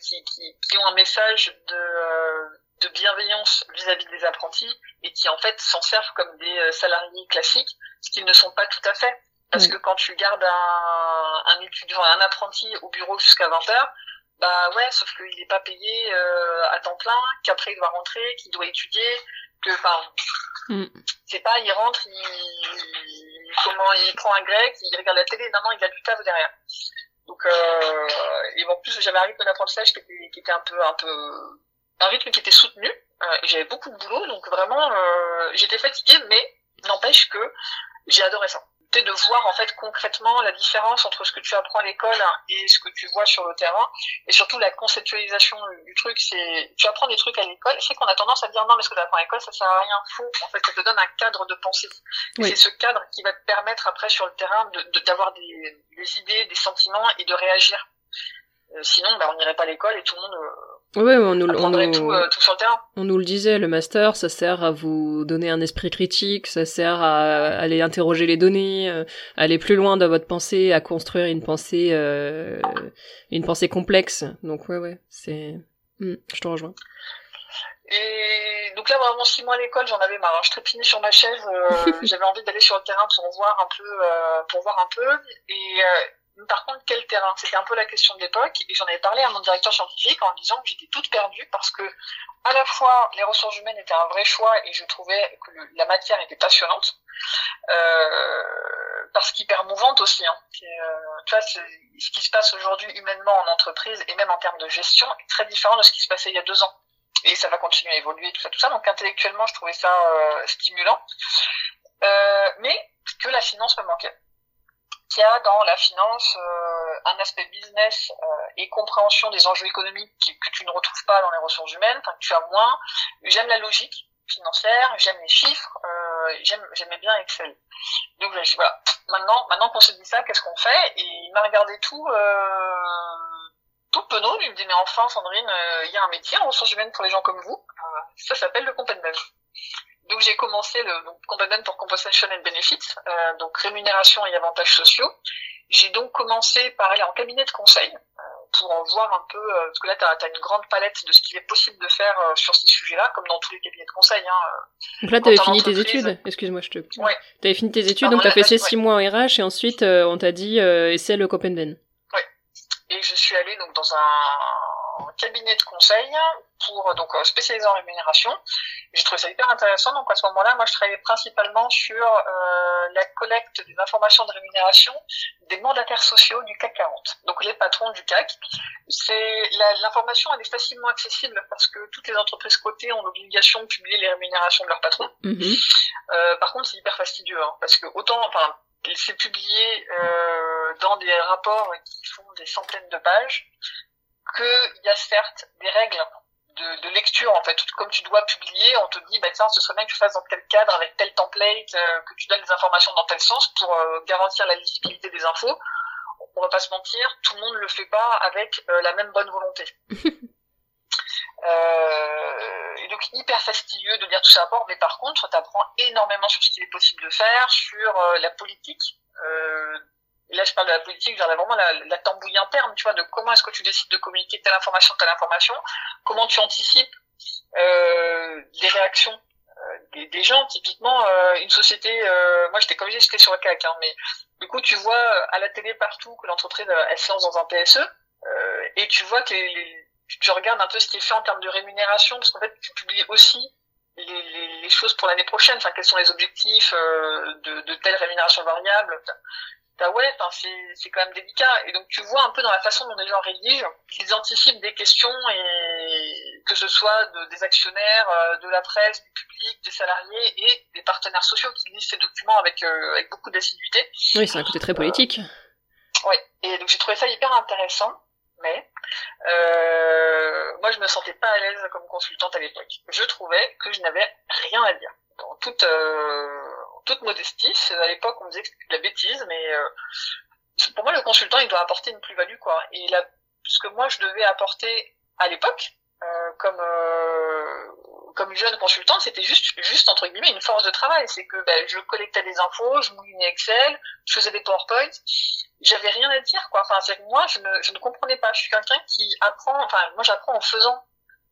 qui, qui, qui, ont un message de, de bienveillance vis-à-vis des apprentis et qui en fait s'en servent comme des salariés classiques, ce qu'ils ne sont pas tout à fait. Parce que quand tu gardes un, un étudiant, un apprenti au bureau jusqu'à 20 heures, bah ouais, sauf qu'il n'est pas payé euh, à temps plein, qu'après il doit rentrer, qu'il doit étudier, que enfin, mm. c'est pas, il rentre, il, comment il prend un grec, il regarde la télé, non non, il a du taf derrière. Donc euh, et en plus j'avais un rythme d'apprentissage qui était, qui était un peu un peu un rythme qui était soutenu euh, j'avais beaucoup de boulot donc vraiment euh, j'étais fatiguée mais n'empêche que j'ai adoré ça de voir en fait concrètement la différence entre ce que tu apprends à l'école et ce que tu vois sur le terrain. Et surtout la conceptualisation du truc c'est tu apprends des trucs à l'école c'est qu'on a tendance à dire non mais ce que tu apprends à l'école ça sert à rien. Faux en fait ça te donne un cadre de pensée. C'est ce cadre qui va te permettre après sur le terrain d'avoir de, des, des, idées des sentiments et de réagir. Euh, sinon bah, on n'irait pas à l'école et tout le monde euh, Ouais, on nous, on, nous, tout, euh, tout sur le terrain. on nous le disait, le master, ça sert à vous donner un esprit critique, ça sert à aller interroger les données, euh, aller plus loin dans votre pensée, à construire une pensée, euh, une pensée complexe. Donc ouais, ouais, c'est, hmm, je te rejoins. Et donc là, vraiment six mois à l'école, j'en avais marre. Je trépignais sur ma chaise. Euh, j'avais envie d'aller sur le terrain pour voir un peu, pour voir un peu. Et par contre, quel terrain? C'était un peu la question de l'époque et j'en avais parlé à mon directeur scientifique en disant que j'étais toute perdue parce que à la fois les ressources humaines étaient un vrai choix et je trouvais que la matière était passionnante, euh, parce qu'hyper mouvante aussi. Hein. Euh, tu vois, ce qui se passe aujourd'hui humainement en entreprise et même en termes de gestion est très différent de ce qui se passait il y a deux ans. Et ça va continuer à évoluer, tout ça, tout ça. Donc intellectuellement, je trouvais ça euh, stimulant. Euh, mais que la finance me manquait. Qu'il y a dans la finance euh, un aspect business euh, et compréhension des enjeux économiques que tu ne retrouves pas dans les ressources humaines, que tu as moins. J'aime la logique financière, j'aime les chiffres, euh, j'aimais bien Excel. Donc je dit voilà, maintenant maintenant qu'on se dit ça, qu'est-ce qu'on fait? Et il m'a regardé tout euh, tout penaud, il me dit mais enfin Sandrine, il y a un métier en ressources humaines pour les gens comme vous, ça s'appelle le compagnon. Donc j'ai commencé le donc, pour Compensation and Benefits, euh, donc rémunération et avantages sociaux. J'ai donc commencé par aller en cabinet de conseil euh, pour en voir un peu, euh, parce que là tu as, une grande palette de ce qu'il est possible de faire euh, sur ces sujets-là, comme dans tous les cabinets de conseil. Hein, donc là tu avais fini tes études, excuse-moi je te... Ouais. Tu avais fini tes études, donc tu as fait ces six mois en RH et ensuite on t'a dit essaie le Copenhagen. Oui, et je suis allée donc dans un cabinet de conseil pour donc spécialisé en rémunération j'ai trouvé ça hyper intéressant. Donc à ce moment-là, moi je travaillais principalement sur euh, la collecte des informations de rémunération des mandataires sociaux du CAC 40. Donc les patrons du CAC. C'est l'information elle est facilement accessible parce que toutes les entreprises cotées ont l'obligation de publier les rémunérations de leurs patrons. Mm-hmm. Euh, par contre, c'est hyper fastidieux hein, parce que autant, enfin, c'est publié euh, dans des rapports qui font des centaines de pages qu'il y a certes des règles de, de, lecture en fait. Comme tu dois publier, on te dit bah tiens, ce serait bien que tu fasses dans tel cadre avec tel template, euh, que tu donnes les informations dans tel sens pour euh, garantir la lisibilité des infos. On va pas se mentir, tout le monde le fait pas avec euh, la même bonne volonté. et donc hyper fastidieux de lire tout ça à bord, mais par contre, tu apprends énormément sur ce qu'il est possible de faire, sur la politique là je parle de la politique, genre vraiment la, la tambouille interne, tu vois, de comment est-ce que tu décides de communiquer telle information, telle information, comment tu anticipes euh, les réactions euh, des, des, gens. Typiquement, euh, une société, euh, moi j'étais comme j'étais sur le CAC, hein, mais du coup tu vois à la télé partout que l'entreprise elle se lance dans un PSE, et tu vois que les, tu regardes un peu ce qui est fait en termes de rémunération, parce qu'en fait tu publies aussi les, les, les, choses pour l'année prochaine, enfin quels sont les objectifs de, de telle rémunération variable bah ouais, c'est quand même délicat. Et donc tu vois un peu dans la façon dont les gens rédigent qu'ils anticipent des questions et que ce soit de, des actionnaires, euh, de la presse, du public, des salariés et des partenaires sociaux qui lisent ces documents avec euh, avec beaucoup d'assiduité. Oui, c'est un côté très politique. Euh, ouais. Et donc j'ai trouvé ça hyper intéressant. Mais euh, moi je me sentais pas à l'aise comme consultante à l'époque. Je trouvais que je n'avais rien à dire. Dans toute euh, toute modestie, à l'époque on disait que c'était de la bêtise, mais euh, pour moi le consultant il doit apporter une plus-value quoi. Et là, ce que moi je devais apporter à l'époque, euh, comme euh, comme jeune consultant, c'était juste juste entre guillemets une force de travail. C'est que ben, je collectais des infos, je moulinais Excel, je faisais des PowerPoint, j'avais rien à dire quoi. Enfin c'est que moi je ne je ne comprenais pas. Je suis quelqu'un qui apprend. Enfin moi j'apprends en faisant.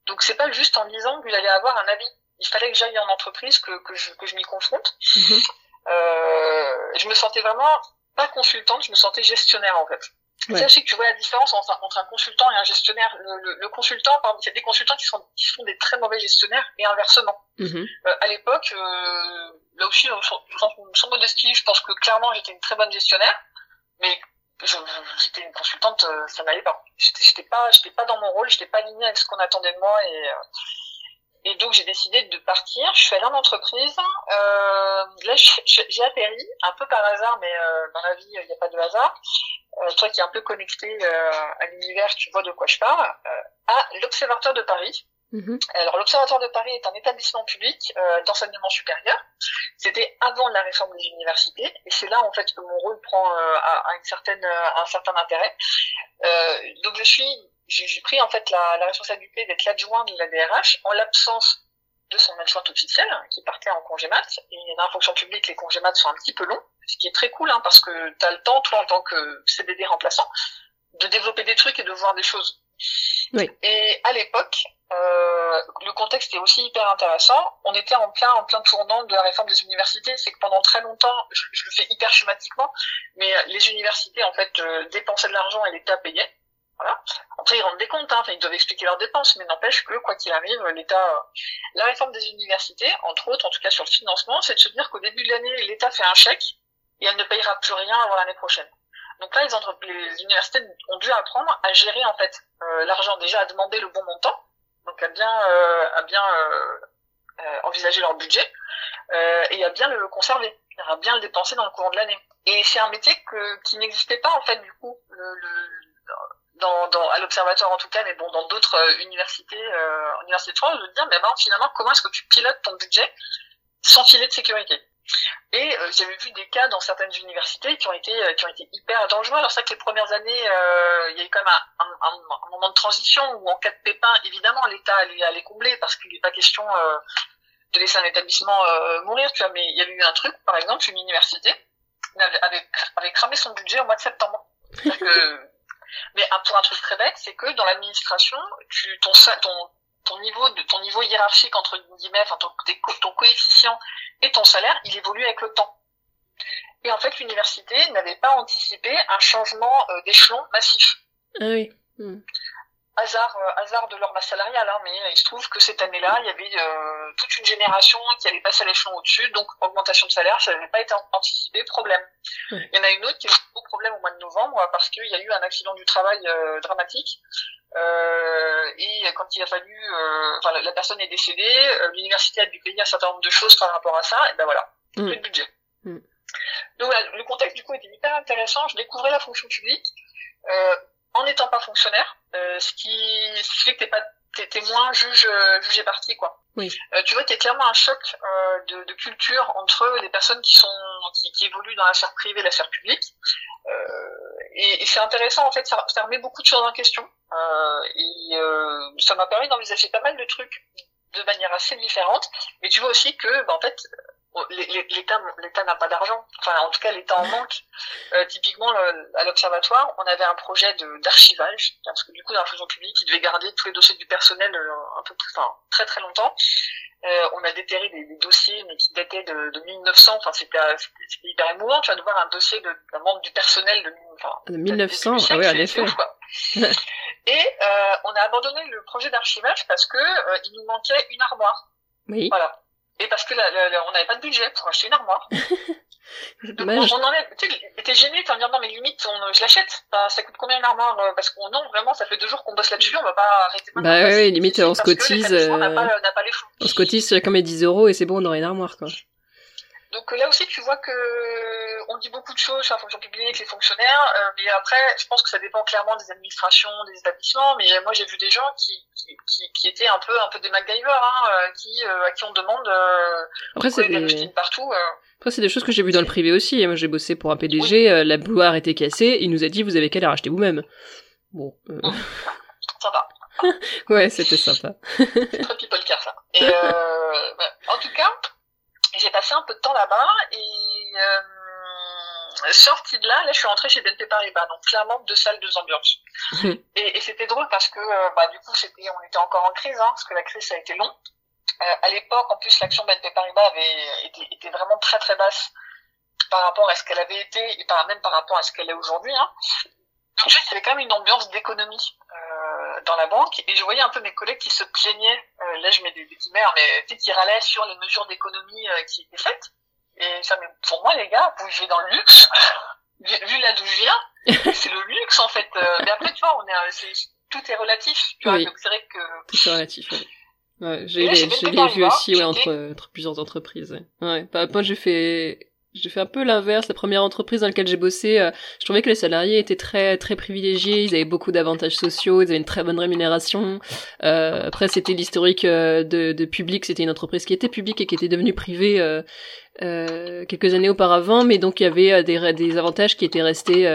Donc c'est pas juste en lisant que j'allais avoir un avis il fallait que j'aille en entreprise, que, que je, que je m'y confronte. Mhm. Euh, je me sentais vraiment pas consultante, je me sentais gestionnaire en fait. Ouais. Que tu vois la différence entre, entre, un consultant et un gestionnaire. Le, le, consultant, par exemple, il y a des consultants qui sont, qui sont des très mauvais gestionnaires et inversement. Mhm. Euh, à l'époque, euh, là aussi, sans, sans modestie, je pense que clairement j'étais une très bonne gestionnaire, mais j'étais une consultante, euh, ça n'allait pas. J'étais pas, j'étais pas dans mon rôle, j'étais pas alignée avec ce qu'on attendait de moi et euh, et donc j'ai décidé de partir. Je suis allée en entreprise. Euh, là, j'ai atterri un peu par hasard, mais euh, dans la vie, il n'y a pas de hasard. Euh, toi qui es un peu connecté euh, à l'univers, tu vois de quoi je parle. Euh, à l'Observatoire de Paris. Mm-hmm. Alors l'Observatoire de Paris est un établissement public euh, d'enseignement supérieur. C'était avant la réforme des universités, et c'est là en fait que mon rôle prend à, à, une certaine, un certain intérêt. donc je suis j'ai pris en fait la, la responsabilité d'être l'adjoint de la DRH en l'absence de son adjointe officielle hein, qui partait en congé mat. Et dans la fonction publique, les congés mat sont un petit peu longs, ce qui est très cool hein, parce que tu as le temps, toi en tant que CDD remplaçant, de développer des trucs et de voir des choses. Oui. Et à l'époque, euh, le contexte est aussi hyper intéressant. On était en plein, en plein tournant de la réforme des universités. C'est que pendant très longtemps, je, je, le fais hyper schématiquement, mais les universités en fait euh, dépensaient de l'argent et l'État payait. Après, ils rendent des comptes, hein. ils doivent expliquer leurs dépenses, mais n'empêche que, quoi qu'il arrive, l'État... Euh, la réforme des universités, entre autres, en tout cas sur le financement, c'est de se dire qu'au début de l'année, l'État fait un chèque, et elle ne payera plus rien avant l'année prochaine. Donc là, les, universités ont dû apprendre à gérer en fait l'argent déjà à demander le bon montant, donc à bien à bien envisager leur budget et à bien le conserver, à bien le dépenser dans le courant de l'année. Et c'est un métier qui n'existait pas en fait du coup dans, dans, à l'observatoire en tout cas, mais bon, dans d'autres euh, universités, euh, universités de France, de dire, mais ben, finalement, comment est-ce que tu pilotes ton budget sans filet de sécurité? Et euh, j'avais vu des cas dans certaines universités qui ont été euh, qui ont été hyper dangereux. Alors c'est que les premières années, euh, il y a eu quand même un, un, un, moment de transition où en cas de pépin, évidemment, l'État allait, allait combler parce qu'il n'est pas question de laisser un établissement mourir, tu vois. Mais il y avait eu un truc, par exemple, une université avait, avait cramé son budget au mois de septembre. Mais pour un truc très bête, c'est que dans l'administration, ton niveau ton niveau hiérarchique entre guillemets, enfin ton, ton coefficient et ton salaire, il évolue avec le temps. Et en fait, l'université n'avait pas anticipé un changement euh, d'échelon massif. Ah oui. Hmm hasard euh, hasard de leur masse salariale hein, mais il se trouve que cette année-là il y avait euh, toute une génération qui allait passer à l'échelon au-dessus donc augmentation de salaire ça n'avait pas été anticipé problème. Il y en a une autre qui a eu un gros problème au mois de novembre parce qu'il y a eu un accident du travail euh, dramatique. Et quand il a fallu enfin la, personne est décédée l'université a dû payer un certain nombre de choses par rapport à ça et ben voilà mm. plus de budget. Mm. donc voilà, le contexte du coup était hyper intéressant. Je découvrais la fonction publique en n'étant pas fonctionnaire, euh, ce qui fait que t'es pas t'es, moins juge juge et parti quoi. Oui. Euh, tu vois qu'il y a clairement un choc euh, de, de, culture entre les personnes qui sont qui, qui évoluent dans la sphère privée et la sphère publique. Euh, et, et, c'est intéressant en fait, ça, ça, remet beaucoup de choses en question. Euh, et euh, ça m'a permis d'envisager pas mal de trucs de manière assez différente. Mais tu vois aussi que bah, en fait l'État l'État n'a pas d'argent. Enfin, en tout cas, l'État en manque. Euh, typiquement, à l'observatoire, on avait un projet d'archivage, parce que du coup, dans la fonction publique, ils devaient garder tous les dossiers du personnel euh, un peu plus, enfin, très très longtemps. Euh, on a déterré des, des, dossiers, mais qui dataient de, de 1900. Enfin, c'était hyper émouvant. Tu vas de voir un dossier d'un membre du personnel de, enfin, de 1900. Ah oui, en effet. Et euh, on a abandonné le projet d'archivage parce que euh, il nous manquait une armoire. Oui. Voilà. Et parce que on n'avait pas de budget pour acheter une armoire. Donc, on, en est, tu sais, gêné de dire non mais limite on, je l'achète. ça coûte combien une armoire euh, Parce qu'on non vraiment ça fait deux jours qu'on bosse là-dessus, on va pas arrêter. Bah oui, limite on se cotise. On n'a pas, les On se cotise chacun met 10 euros et c'est bon on aurait une armoire quoi. Donc là aussi, tu vois que on dit beaucoup de choses sur la fonction publique, les fonctionnaires, euh, mais après, je pense que ça dépend clairement des administrations, des établissements. Mais moi, j'ai vu des gens qui, qui, qui, étaient un peu un peu des MacGyver, hein, euh, qui euh, à qui on demande après c'est des... partout. Après, c'est des choses que j'ai vues dans le privé aussi. Moi, j'ai bossé pour un PDG, la bouilloire était cassée, il nous a dit vous avez qu'à la racheter vous-même. Bon. Sympa. ouais, c'était sympa. c'est très people car ça. Et en tout cas j'ai passé un peu de temps là-bas et euh, sortie de là, là je suis rentrée chez BNP Paribas, donc clairement deux salles, deux ambiances. et, et c'était drôle parce que euh, bah, du coup c'était, on était encore en crise, hein, parce que la crise ça a été long. Euh, à l'époque, en plus, l'action BNP Paribas avait été, était vraiment très très basse par rapport à ce qu'elle avait été et par, même par rapport à ce qu'elle est aujourd'hui. Hein. Fait, il y avait quand même une ambiance d'économie. Euh, dans la banque et je voyais un peu mes collègues qui se plaignaient, euh, là je mets des, des guillemets, hein, mais qui râlaient sur les mesures d'économie euh, qui étaient faites. Et ça, mais pour moi les gars, vous vivez dans le luxe, vu là d'où je viens, c'est le luxe en fait. Euh, mais après tu vois, on est, tout est relatif, tu vois, donc c'est vrai que... Tout est relatif, ouais. Ouais, j'ai les, vu aussi ouais, entre, entre plusieurs entreprises. Ouais. ouais. Bah, moi j'ai fait j'ai fait un peu l'inverse. La première entreprise dans laquelle j'ai bossé, euh, je trouvais que les salariés étaient très très privilégiés. Ils avaient beaucoup d'avantages sociaux, ils avaient une très bonne rémunération. Euh, après, c'était l'historique euh, de, de public. C'était une entreprise qui était publique et qui était devenue privée euh, quelques années auparavant, mais donc il y avait des, des avantages qui étaient restés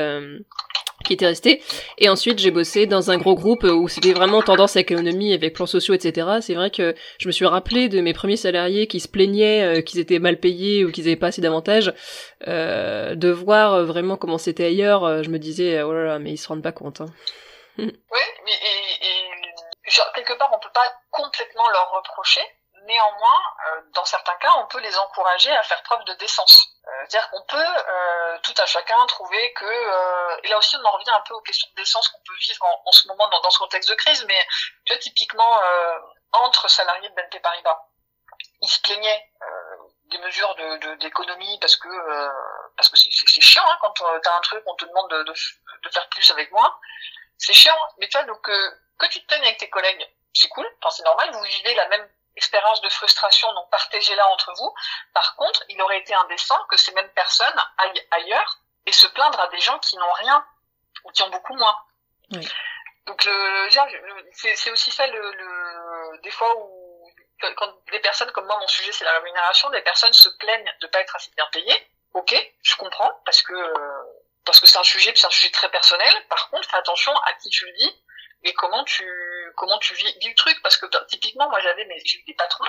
qui était resté. Et ensuite, j'ai bossé dans un gros groupe où c'était vraiment tendance à l'économie avec plans sociaux, etc. C'est vrai que je me suis rappelé de mes premiers salariés qui se plaignaient euh, qu'ils étaient mal payés ou qu'ils avaient pas assez d'avantages. Euh, de voir vraiment comment c'était ailleurs, euh, je me disais, oh là là, mais ils se rendent pas compte. Hein. oui, mais quelque part, on peut pas complètement leur reprocher. Néanmoins, dans certains cas, on peut les encourager à faire preuve de décence. Euh, c'est-à-dire qu'on peut euh, tout à chacun trouver que euh, et là aussi on en revient un peu aux questions d'essence qu'on peut vivre en, ce moment dans, dans, ce contexte de crise, mais tu vois typiquement entre salariés de BNP Paribas, ils se plaignaient des mesures de d'économie parce que parce que c'est chiant hein, quand t'as un truc, on te demande de, de, faire plus avec moi. C'est chiant, mais toi, donc que tu te plaignes avec tes collègues, c'est cool, c'est normal, vous vivez la même expérience de frustration, donc partagez-la entre vous. Par contre, il aurait été indécent que ces mêmes personnes aillent ailleurs et se plaindre à des gens qui n'ont rien ou qui ont beaucoup moins. Oui. Donc le, c'est aussi ça le, le, des fois où quand des personnes comme moi, mon sujet c'est la rémunération, des personnes se plaignent de pas être assez bien payées. Ok, je comprends parce que parce que c'est un sujet, c'est un sujet très personnel. Par contre, fais attention à qui tu le dis et comment tu comment tu vis, le truc parce que typiquement moi j'avais mais j'ai eu des patrons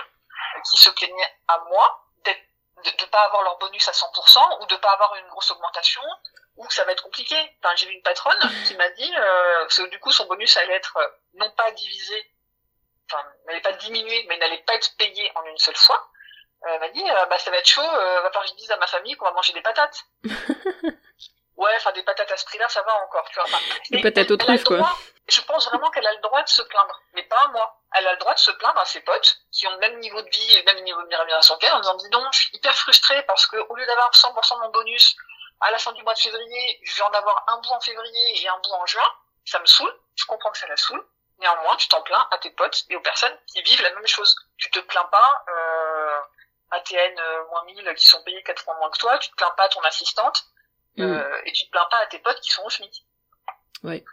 qui se plaignaient à moi d'être de ne pas avoir leur bonus à 100% ou de pas avoir une grosse augmentation ou que ça va être compliqué. Enfin, j'ai vu une patronne qui m'a dit euh, que du coup son bonus allait être euh, non pas divisé, enfin n'allait pas diminuer, mais n'allait pas être payé en une seule fois. Euh, elle m'a dit bah ça va être chaud, euh, va falloir que je dise à ma famille qu'on va manger des patates. ouais, enfin des patates à ce prix-là, ça va encore, tu vois. Enfin, des patates aux truffes, quoi. Je pense vraiment qu'elle a le droit de se plaindre, mais pas à moi. Elle a le droit de se plaindre à ses potes qui ont le même niveau de vie et le même niveau de rémunération qu'elle en disant dis donc, je suis hyper frustrée parce que au lieu d'avoir 100% de mon bonus à la fin du mois de février, je vais en avoir un bout en février et un bout en juin. Ça me saoule. Je comprends que ça la saoule. Néanmoins, tu t'en plains à tes potes et aux personnes qui vivent la même chose. Tu te plains pas euh, à TN euh, moins 1000 qui sont payés quatre fois moins que toi. Tu te plains pas à ton assistante. Mm. Euh, et tu te plains pas à tes potes qui sont au SMIC. Oui.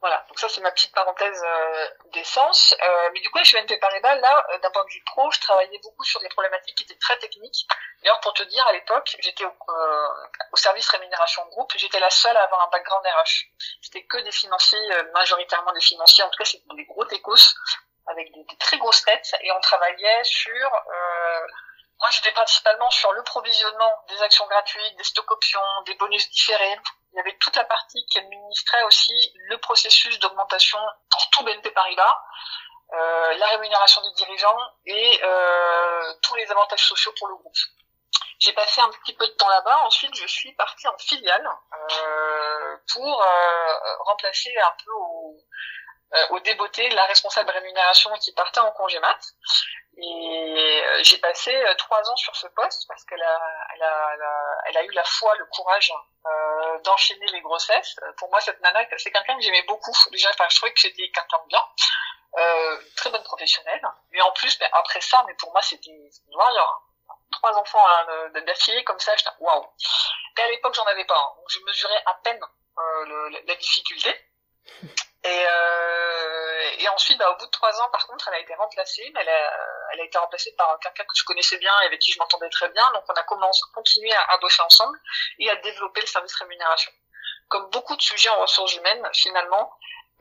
Voilà, donc ça c'est ma petite parenthèse euh, d'essence. Euh, mais du coup, de préparer là, euh, d'un point de vue pro, je travaillais beaucoup sur des problématiques qui étaient très techniques. D'ailleurs, pour te dire, à l'époque, j'étais au, au, service rémunération groupe, j'étais la seule à avoir un background RH. C'était que des financiers, majoritairement des financiers, en tout cas c'était des gros techos, avec des, des, très grosses têtes, et on travaillait sur... moi, j'étais principalement sur le provisionnement des actions gratuites, des stock options, des bonus différés, il y avait toute la partie qui administrait aussi le processus d'augmentation pour tout BNP Paribas, euh, la rémunération des dirigeants et euh, tous les avantages sociaux pour le groupe. J'ai passé un petit peu de temps là-bas. Ensuite, je suis partie en filiale euh, pour euh, remplacer un peu au, au débeauté la responsable rémunération qui partait en congé mat. Et euh, j'ai passé euh, trois ans sur ce poste parce qu'elle a, elle a, elle a, elle a eu la foi, le courage euh, d'enchaîner les grossesses. Pour moi, cette nana, c'est quelqu'un que j'aimais beaucoup. Déjà, enfin, je trouvais que c'était quelqu'un de bien, euh, très bonne professionnelle. Mais en plus, mais après ça, mais pour moi, c'était warrior. Trois enfants hein, d'affilée comme ça, j'étais waouh. Et à l'époque, j'en avais pas. Hein. Donc, je mesurais à peine euh, le, la difficulté. Et, euh, et ensuite, bah, au bout de trois ans, par contre, elle a été remplacée. Mais elle a, elle a été remplacée par quelqu'un que je connaissais bien et avec qui je m'entendais très bien. Donc, on a commencé, continué à, à, bosser ensemble et à développer le service rémunération. Comme beaucoup de sujets en ressources humaines, finalement,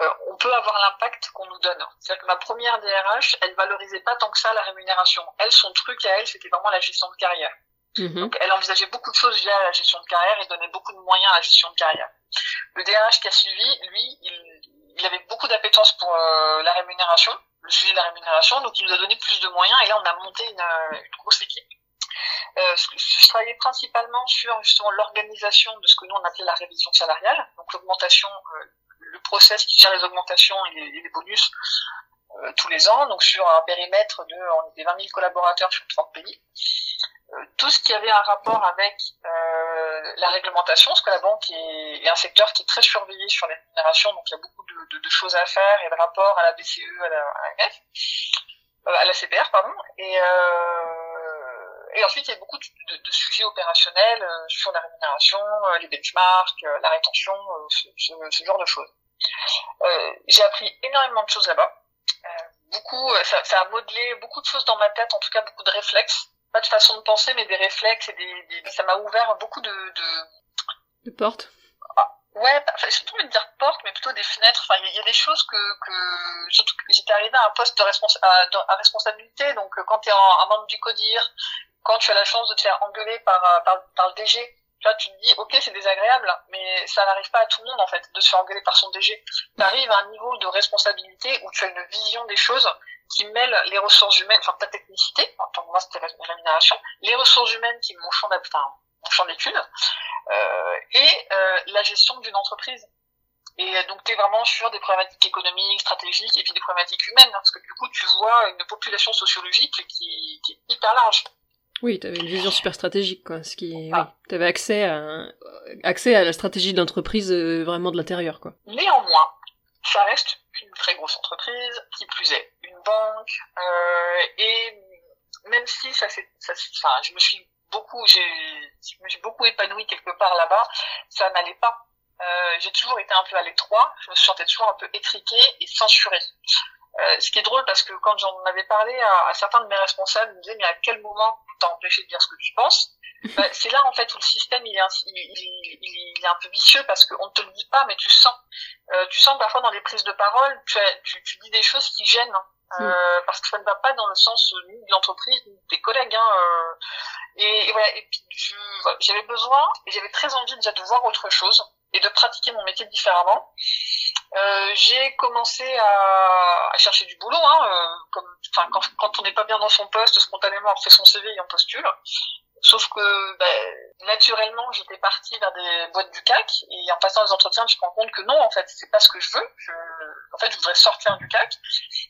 euh, on peut avoir l'impact qu'on nous donne. C'est-à-dire que ma première DRH, elle valorisait pas tant que ça la rémunération. Elle, son truc à elle, c'était vraiment la gestion de carrière. Mm-hmm. Donc, elle envisageait beaucoup de choses via la gestion de carrière et donnait beaucoup de moyens à la gestion de carrière. Le DRH qui a suivi, lui, il, il avait beaucoup d'appétence pour euh, la rémunération, le sujet de la rémunération, donc il nous a donné plus de moyens et là on a monté une, euh, grosse équipe. Euh, je travaillais principalement sur justement l'organisation de ce que nous on appelait la révision salariale, donc l'augmentation, le process qui gère les augmentations et les, bonus tous les ans, donc sur un périmètre de on était 20 000 collaborateurs sur 30 pays. Tout ce qui avait un rapport avec la réglementation, parce que la banque est, est, un secteur qui est très surveillé sur les rémunérations, donc il y a beaucoup de, de, de choses à faire et de rapports à la BCE, à la, à euh, à la CPR, pardon. Et, euh, et ensuite, il y a beaucoup de, de sujets opérationnels euh, sur la rémunération, euh, les benchmarks, la rétention, ce, ce, ce, genre de choses. J'ai appris énormément de choses là-bas. beaucoup, ça, ça a modelé beaucoup de choses dans ma tête, en tout cas beaucoup de réflexes pas de façon de penser, mais des réflexes et des, des ça m'a ouvert beaucoup de, de... de portes. Ah, ouais, enfin, surtout envie de dire portes, mais plutôt des fenêtres. Enfin, il y, a des choses que, que surtout que j'étais arrivée à un poste de responsa à, à, responsabilité, donc euh, quand tu es un membre du CODIR, quand tu as la chance de te faire engueuler par, euh, par, par le DG, Là, tu te dis, ok, c'est désagréable, mais ça n'arrive pas à tout le monde, en fait, de se faire engueuler par son DG. Tu arrives à un niveau de responsabilité où tu as une vision des choses qui mêle les ressources humaines, enfin ta technicité, en tant que moi c'était rémunération, les ressources humaines qui mon champ d'études, euh, et euh, la gestion d'une entreprise. Et donc tu es vraiment sur des problématiques économiques, stratégiques, et puis des problématiques humaines, parce que du coup tu vois une population sociologique qui, qui est hyper large. Oui, tu avais une vision super stratégique, quoi. Ce qui, ah. oui, tu avais accès à, accès à la stratégie d'entreprise vraiment de l'intérieur, quoi. Néanmoins, ça reste une très grosse entreprise, qui plus est banque, euh, et même si ça c'est, enfin, je me suis beaucoup, j'ai, je me suis beaucoup épanouie quelque part là-bas, ça n'allait pas. Euh, j'ai toujours été un peu à l'étroit, je me sentais toujours un peu étriquée et censurée. Euh, ce qui est drôle parce que quand j'en avais parlé à, certains de mes responsables, ils me disaient mais à quel moment t'as empêché de dire ce que tu penses? Bah, C'est là en fait où le système il est, un, il, il, il est un peu vicieux parce qu'on te le dit pas mais tu sens. Euh, tu sens parfois dans les prises de parole, tu, tu, tu dis des choses qui gênent. Euh, hmm. parce que ça ne va pas dans le sens ni de l'entreprise ni des collègues hein, euh. et, et, voilà et puis j'avais besoin et j'avais très envie déjà de voir autre chose et de pratiquer mon métier différemment euh, j'ai commencé à, à, chercher du boulot hein, euh, comme quand, quand on n'est pas bien dans son poste spontanément on fait son CV et on postule Sauf que ben, naturellement, j'étais partie vers des boîtes du CAC et en passant les entretiens, je me rends compte que non, en fait, c'est pas ce que je veux. Je, en fait, je voudrais sortir du CAC.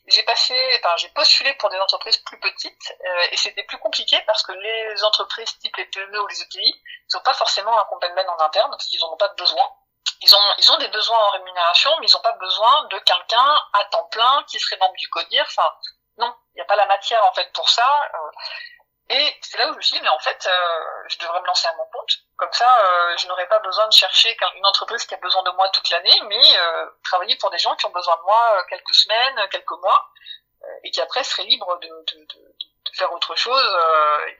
J'ai passé, j'ai postulé pour des entreprises plus petites euh, et c'était plus compliqué parce que les entreprises type les PME ou les ETI, ils n'ont pas forcément un compagnon en interne parce qu'ils n'en ont pas besoin. Ils ont, ils ont des besoins en rémunération, mais ils n'ont pas besoin de quelqu'un à temps plein qui serait membre du CODIR. Enfin, non, il n'y a pas la matière en fait pour ça. Euh, et c'est là où je me suis dit, mais en fait, euh, je devrais me lancer à mon compte. Comme ça, euh, je n'aurais pas besoin de chercher une entreprise qui a besoin de moi toute l'année, mais euh, travailler pour des gens qui ont besoin de moi quelques semaines, quelques mois, et qui après seraient libres de, de, de, de faire autre chose,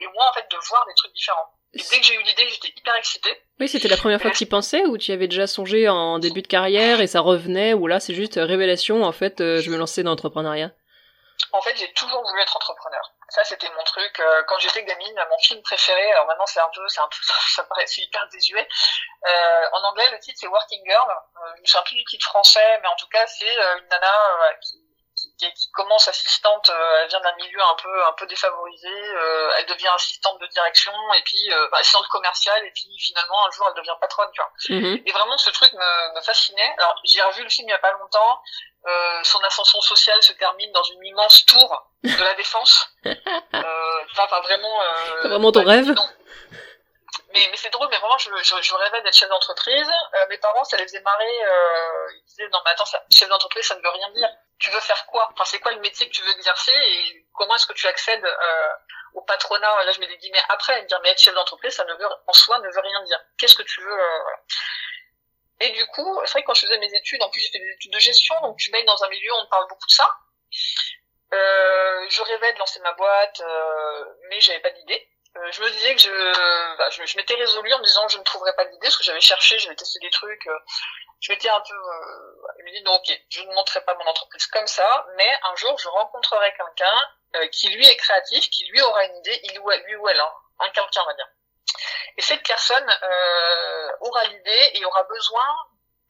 et moi, en fait, de voir des trucs différents. Et dès que j'ai eu l'idée, j'étais hyper excitée. Oui, c'était la première fois que tu y pensais, ou tu y avais déjà songé en début de carrière, et ça revenait, ou là, c'est juste révélation, en fait, je me lançais dans l'entrepreneuriat? En fait, j'ai toujours voulu être entrepreneur. Ça, c'était mon truc. Euh, quand j'étais gamine, mon film préféré, alors maintenant c'est un peu, c'est un peu, ça paraît hyper désuet. Euh, en anglais, le titre c'est Working Girl. Euh, je me souviens plus du titre français, mais en tout cas, c'est euh, une nana euh, qui, qui, qui, commence assistante. elle vient d'un milieu un peu, un peu défavorisé. elle devient assistante de direction et puis bah, assistante commerciale et puis finalement un jour elle devient patronne. Tu vois. Mm-hmm. Et vraiment, ce truc me, me fascinait. Alors, j'ai revu le film il y a pas longtemps. Euh, son ascension sociale se termine dans une immense tour de la défense. euh, enfin, vraiment. Euh, vraiment ton rêve mais, mais c'est drôle, mais vraiment, je, je, je rêvais d'être chef d'entreprise. Euh, mes parents, ça les faisait marrer. Euh, ils disaient, non, mais attends, ça, chef d'entreprise, ça ne veut rien dire. Tu veux faire quoi? Enfin, c'est quoi le métier que tu veux exercer et comment est-ce que tu accèdes euh, au patronat? Là, je mets des guillemets après, me dire, mais être chef d'entreprise, ça ne veut, en soi, ne veut rien dire. Qu'est-ce que tu veux euh, et du coup, c'est vrai que quand je faisais mes études, en plus j'ai fait des études de gestion, donc tu baignes dans un milieu où on parle beaucoup de ça. Euh, je rêvais de lancer ma boîte, euh, mais j'avais pas d'idée. Euh, je me disais que je, bah, je, m'étais résolue en me disant que je ne trouverais pas d'idée, parce que j'avais cherché, j'avais testé des trucs. Je m'étais un peu, je me dis non ok, je ne montrerai pas mon entreprise comme ça, mais un jour je rencontrerai quelqu'un qui lui est créatif, qui lui aura une idée, il ou elle, lui ou elle, hein, un quelqu'un on va dire et cette personne euh, aura l'idée et aura besoin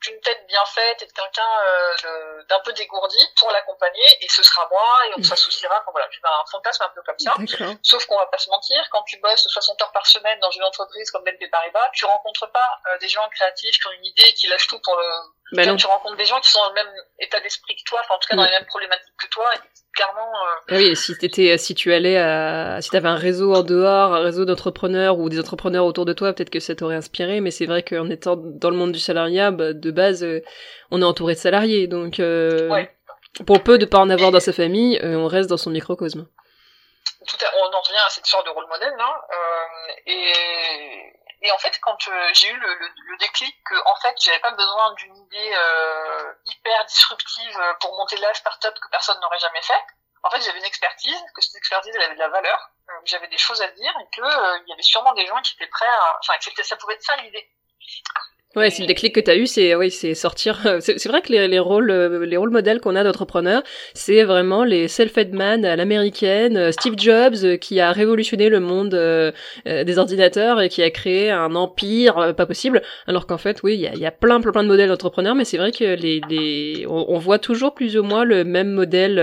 d'une tête bien faite et de quelqu'un euh, d'un peu dégourdi pour l'accompagner et ce sera moi et on s'associera voilà tu as un fantasme un peu comme ça. Sauf qu'on va pas se mentir quand tu bosses 60 heures par semaine dans une entreprise comme BNP Paribas tu rencontres pas euh, des gens créatifs qui ont une idée et qui lâchent tout pour le ben tu rencontres des gens qui sont dans le même état d'esprit que toi enfin en tout cas dans les mêmes problématiques que toi et clairement euh... oui si t'étais si tu allais à si t'avais un réseau en dehors un réseau d'entrepreneurs ou des entrepreneurs autour de toi peut-être que ça t'aurait inspiré mais c'est vrai qu'en étant dans le monde du salariat bah, de base euh, on est entouré de salariés donc euh, ouais. pour peu de pas en avoir dans sa famille euh, on reste dans son microcosme. Tout à, on en revient à cette sorte de rôle modèle hein, et et en fait, quand euh, j'ai eu le, le, le, déclic que en fait, j'avais pas besoin d'une idée euh, hyper disruptive pour monter la startup que personne n'aurait jamais fait. En fait, j'avais une expertise, que cette expertise, elle avait de la valeur, euh, j'avais des choses à dire et que euh, il y avait sûrement des gens qui étaient prêts à, enfin, que ça pouvait être ça l'idée. Ouais, c'est le déclic que tu as eu, c'est oui, c'est sortir. C'est vrai que les, les, rôles, les rôles modèles qu'on a d'entrepreneurs, c'est vraiment les self-made man à l'américaine, euh, Steve Jobs euh, qui a révolutionné le monde euh, des ordinateurs et qui a créé un empire pas possible. Alors qu'en fait, oui, il y a, plein, plein, plein de modèles d'entrepreneurs, mais c'est vrai que les, les on, voit toujours plus ou moins le même modèle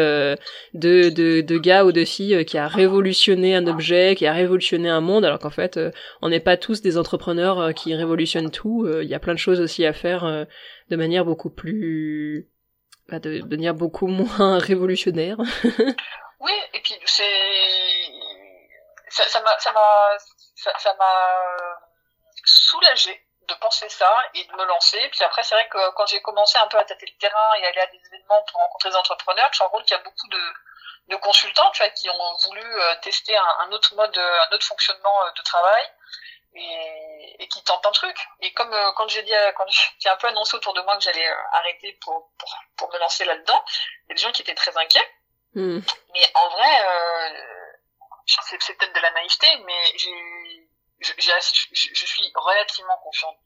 de, de, de gars ou de filles qui a révolutionné un objet, qui a révolutionné un monde, alors qu'en fait, on n'est pas tous des entrepreneurs qui révolutionnent tout. Y a plein de choses aussi à faire euh, de manière beaucoup plus bah, de, manière beaucoup moins révolutionnaire. oui, et puis c'est ça m'a ça m'a ça m'a soulagé de penser ça et de me lancer. Puis après, c'est vrai que quand j'ai commencé un peu à tâter le terrain et aller à des événements pour rencontrer des entrepreneurs, je me rends compte qu'il y a beaucoup de, de consultants tu vois, qui ont voulu euh, tester un, un, autre mode, un autre fonctionnement euh, de travail et, et qui tentent un truc. Et comme euh, quand j'ai dit, quand j'ai un peu annoncé autour de moi que j'allais arrêter pour, pour, pour, me lancer là-dedans, il y a des gens qui étaient très inquiets. Hmm. Mais en vrai, euh, c'est peut-être de la naïveté, mais j'ai je, je, je, suis relativement confiante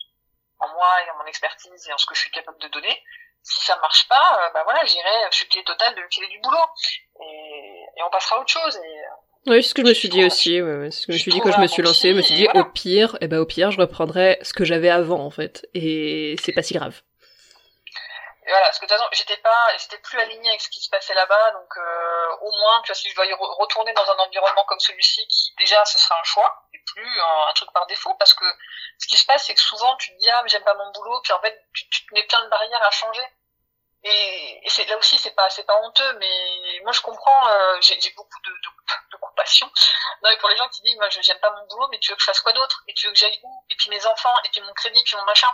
en moi et en mon expertise et en ce que je suis capable de donner. Si ça marche pas, euh, bah voilà, j'irai chuter total de filer du boulot et, et, on passera à autre chose. Et, oui, c'est ce que je me suis dit aussi. Ouais, c'est ce que je me suis dit quand je me suis lancée. Je me suis dit, au pire, et eh ben au pire, je reprendrai ce que j'avais avant, en fait. Et c'est pas si grave voilà, parce que de toute façon, j'étais pas, j'étais plus alignée avec ce qui se passait là-bas, donc euh, au moins, tu vois, si je dois y retourner dans un environnement comme celui-ci, qui déjà, ce sera un choix, et plus un, truc par défaut, parce que ce qui se passe, c'est que souvent, tu te dis ah, mais j'aime pas mon boulot, puis en fait, tu, tu te mets plein de barrières à changer. Et, et c'est là aussi, c'est pas, c'est pas honteux, mais moi je comprends, euh, j'ai beaucoup de, de, de, compassion. Non, mais pour les gens qui disent, moi, j'aime pas mon boulot, mais tu veux que je fasse quoi d'autre Et tu veux que j'aille où? Et puis mes enfants, et puis mon crédit, puis mon machin.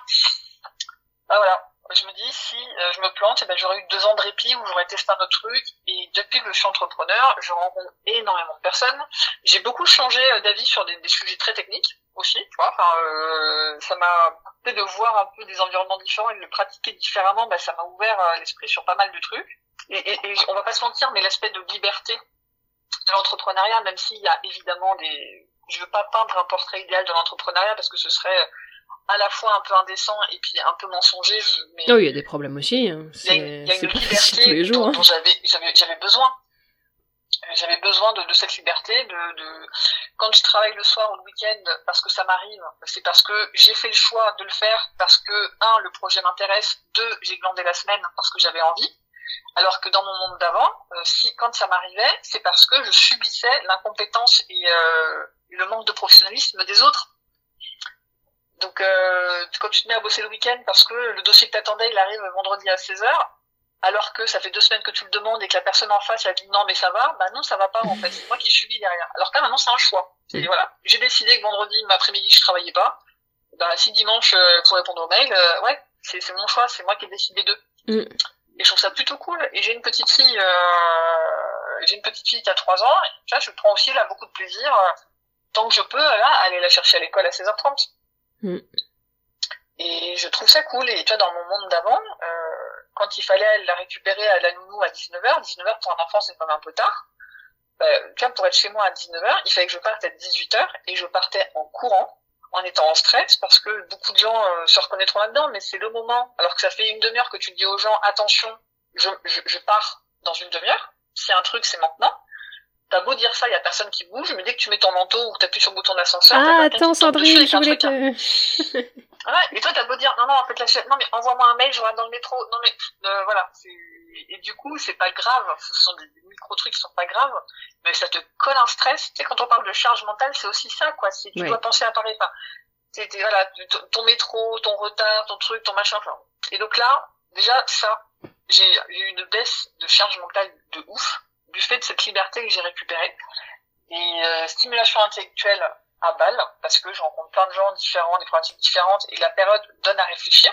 Bah voilà, je me dis si euh, je me plante, eh ben, j'aurais eu deux ans de répit où j'aurais testé un autre truc. Et depuis que je suis entrepreneur, je rencontre énormément de personnes. J'ai beaucoup changé euh, d'avis sur des, des, sujets très techniques aussi. Tu vois, enfin, euh, ça m'a de voir un peu des environnements différents et de le pratiquer différemment. Bah, ça m'a ouvert l'esprit sur pas mal de trucs. Et, et, et, on va pas se mentir, mais l'aspect de liberté de l'entrepreneuriat, même s'il y a évidemment des, je veux pas peindre un portrait idéal de l'entrepreneuriat parce que ce serait à la fois un peu indécent et puis un peu mensonger. Mais oh, il y a des problèmes aussi. Hein. Il y, a, y a une liberté tous les jours, dont, hein. j'avais, j'avais, besoin. J'avais besoin de, de cette liberté, de, de, quand je travaille le soir ou le week-end parce que ça m'arrive, c'est parce que j'ai fait le choix de le faire parce que un, le projet m'intéresse, deux, j'ai glandé la semaine parce que j'avais envie. Alors que dans mon monde d'avant, euh, si quand ça m'arrivait, c'est parce que je subissais l'incompétence et euh, le manque de professionnalisme des autres. Donc, euh, quand tu te mets à bosser le week-end parce que le dossier que t'attendais, il arrive vendredi à 16h, alors que ça fait deux semaines que tu le demandes et que la personne en face, elle dit non, mais ça va, bah non, ça va pas, en fait. C'est moi qui subis derrière. Alors que là, maintenant, c'est un choix. Et voilà. J'ai décidé que vendredi, après-midi, je travaillais pas. Bah, si dimanche, euh, pour répondre aux mails, euh, ouais, c'est, c'est mon choix, c'est moi qui ai décidé d'eux. Mm. Et je trouve ça plutôt cool. Et j'ai une petite fille, euh, j'ai une petite fille qui a trois ans, et là, je prends aussi là beaucoup de plaisir, tant que je peux, là, aller la chercher à l'école à 16h30. Mm. Et je trouve ça cool. Et toi, dans mon monde d'avant, euh, quand il fallait la récupérer à la nounou à 19h, 19h pour un enfant, c'est quand même un peu tard. Euh, pour être chez moi à 19h, il fallait que je parte à 18h et je partais en courant, en étant en stress, parce que beaucoup de gens euh, se reconnaîtront là-dedans, mais c'est le moment. Alors que ça fait une demi-heure que tu dis aux gens, attention, je, je, je pars dans une demi-heure. Si un truc, c'est maintenant. T'as beau dire ça, il y a personne qui bouge, mais dès que tu mets ton manteau ou que t'appuies sur le bouton d'ascenseur, ah attends Sandrine, je voulais te. ouais, et toi t'as beau dire non non en fait la non mais envoie-moi un mail, je rentre dans le métro, non mais euh, voilà, et du coup c'est pas grave, ce sont des, micro trucs qui sont pas graves, mais ça te colle un stress. Tu sais quand on parle de charge mentale, c'est aussi ça quoi, si tu dois penser à parler pas. C'est voilà ton métro, ton retard, ton truc, ton machin. Et donc là déjà ça, j'ai eu une baisse de charge mentale de ouf du fait de cette liberté que j'ai récupérée. Et euh, stimulation intellectuelle à balle, parce que je rencontre plein de gens différents, des problématiques différentes, et la période donne à réfléchir.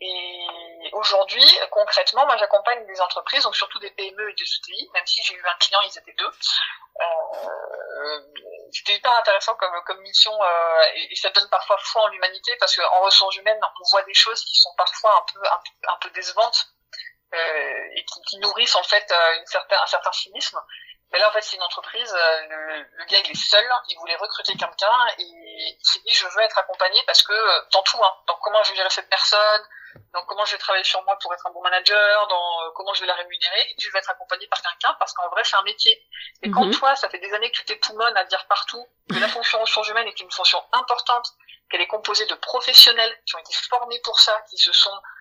Et aujourd'hui, concrètement, moi j'accompagne des entreprises, donc surtout des PME et des ETI, même si j'ai eu un client, ils étaient deux. Euh, c'était hyper intéressant comme, mission euh, et, ça donne parfois foi en l'humanité parce qu'en ressources humaines, on voit des choses qui sont parfois un peu, décevantes et qui, qui, nourrissent en fait euh, une certain, un certain cynisme. Mais là, en fait, c'est une entreprise. Euh, le, le, gars, il est seul. Il voulait recruter quelqu'un et il s'est dit, je veux être accompagné parce que dans tout, hein, donc comment je vais gérer cette personne, donc comment je vais travailler sur moi pour être un bon manager, dans comment je vais la rémunérer, et je vais être accompagné par quelqu'un parce qu'en vrai, c'est un métier. Et quand mhm. toi, ça fait des années que tu t'époumones à dire partout que la fonction ressources humaines est une fonction importante, qu'elle est composée de professionnels qui ont été formés pour ça, qui se sont euh,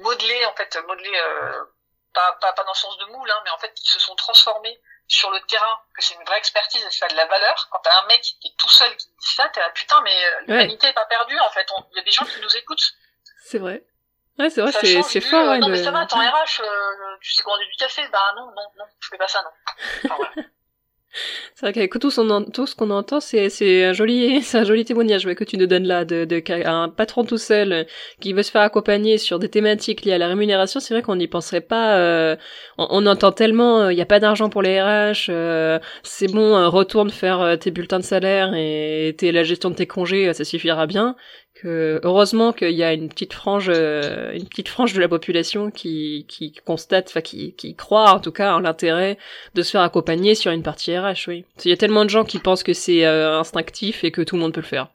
modelés en fait modelés euh, pas, pas, pas dans le sens de moule hein, mais en fait qui se sont transformés sur le terrain que c'est une vraie expertise et ça a de la valeur quand t'as un mec qui est tout seul qui dit ça t'es là putain mais euh, l'humanité est pas perdue en fait il y a des gens qui nous écoutent c'est vrai Ouais, c'est vrai, c'est, c'est fort. Euh, non, de... mais ça va, t'es en RH, euh, tu sais commander du café Bah non, non, non, je fais pas ça, non. Enfin, voilà. C'est vrai qu'avec tout, ce qu'on entend, c'est, un joli, témoignage que tu nous donnes là de, de, un patron tout seul euh, qui veut se faire accompagner sur des thématiques liées à la rémunération. C'est vrai qu'on n'y penserait pas. Euh, on, entend tellement, il n'y a pas d'argent pour les RH. c'est bon, retourne faire tes bulletins de salaire et la gestion de tes congés, ça suffira bien heureusement qu'il y a une petite frange, euh, une petite frange de la population qui, qui constate, enfin qui, qui croit en tout cas en l'intérêt de se faire accompagner sur une partie RH. Oui, il y a tellement de gens qui pensent que c'est euh, instinctif et que tout le monde peut le faire.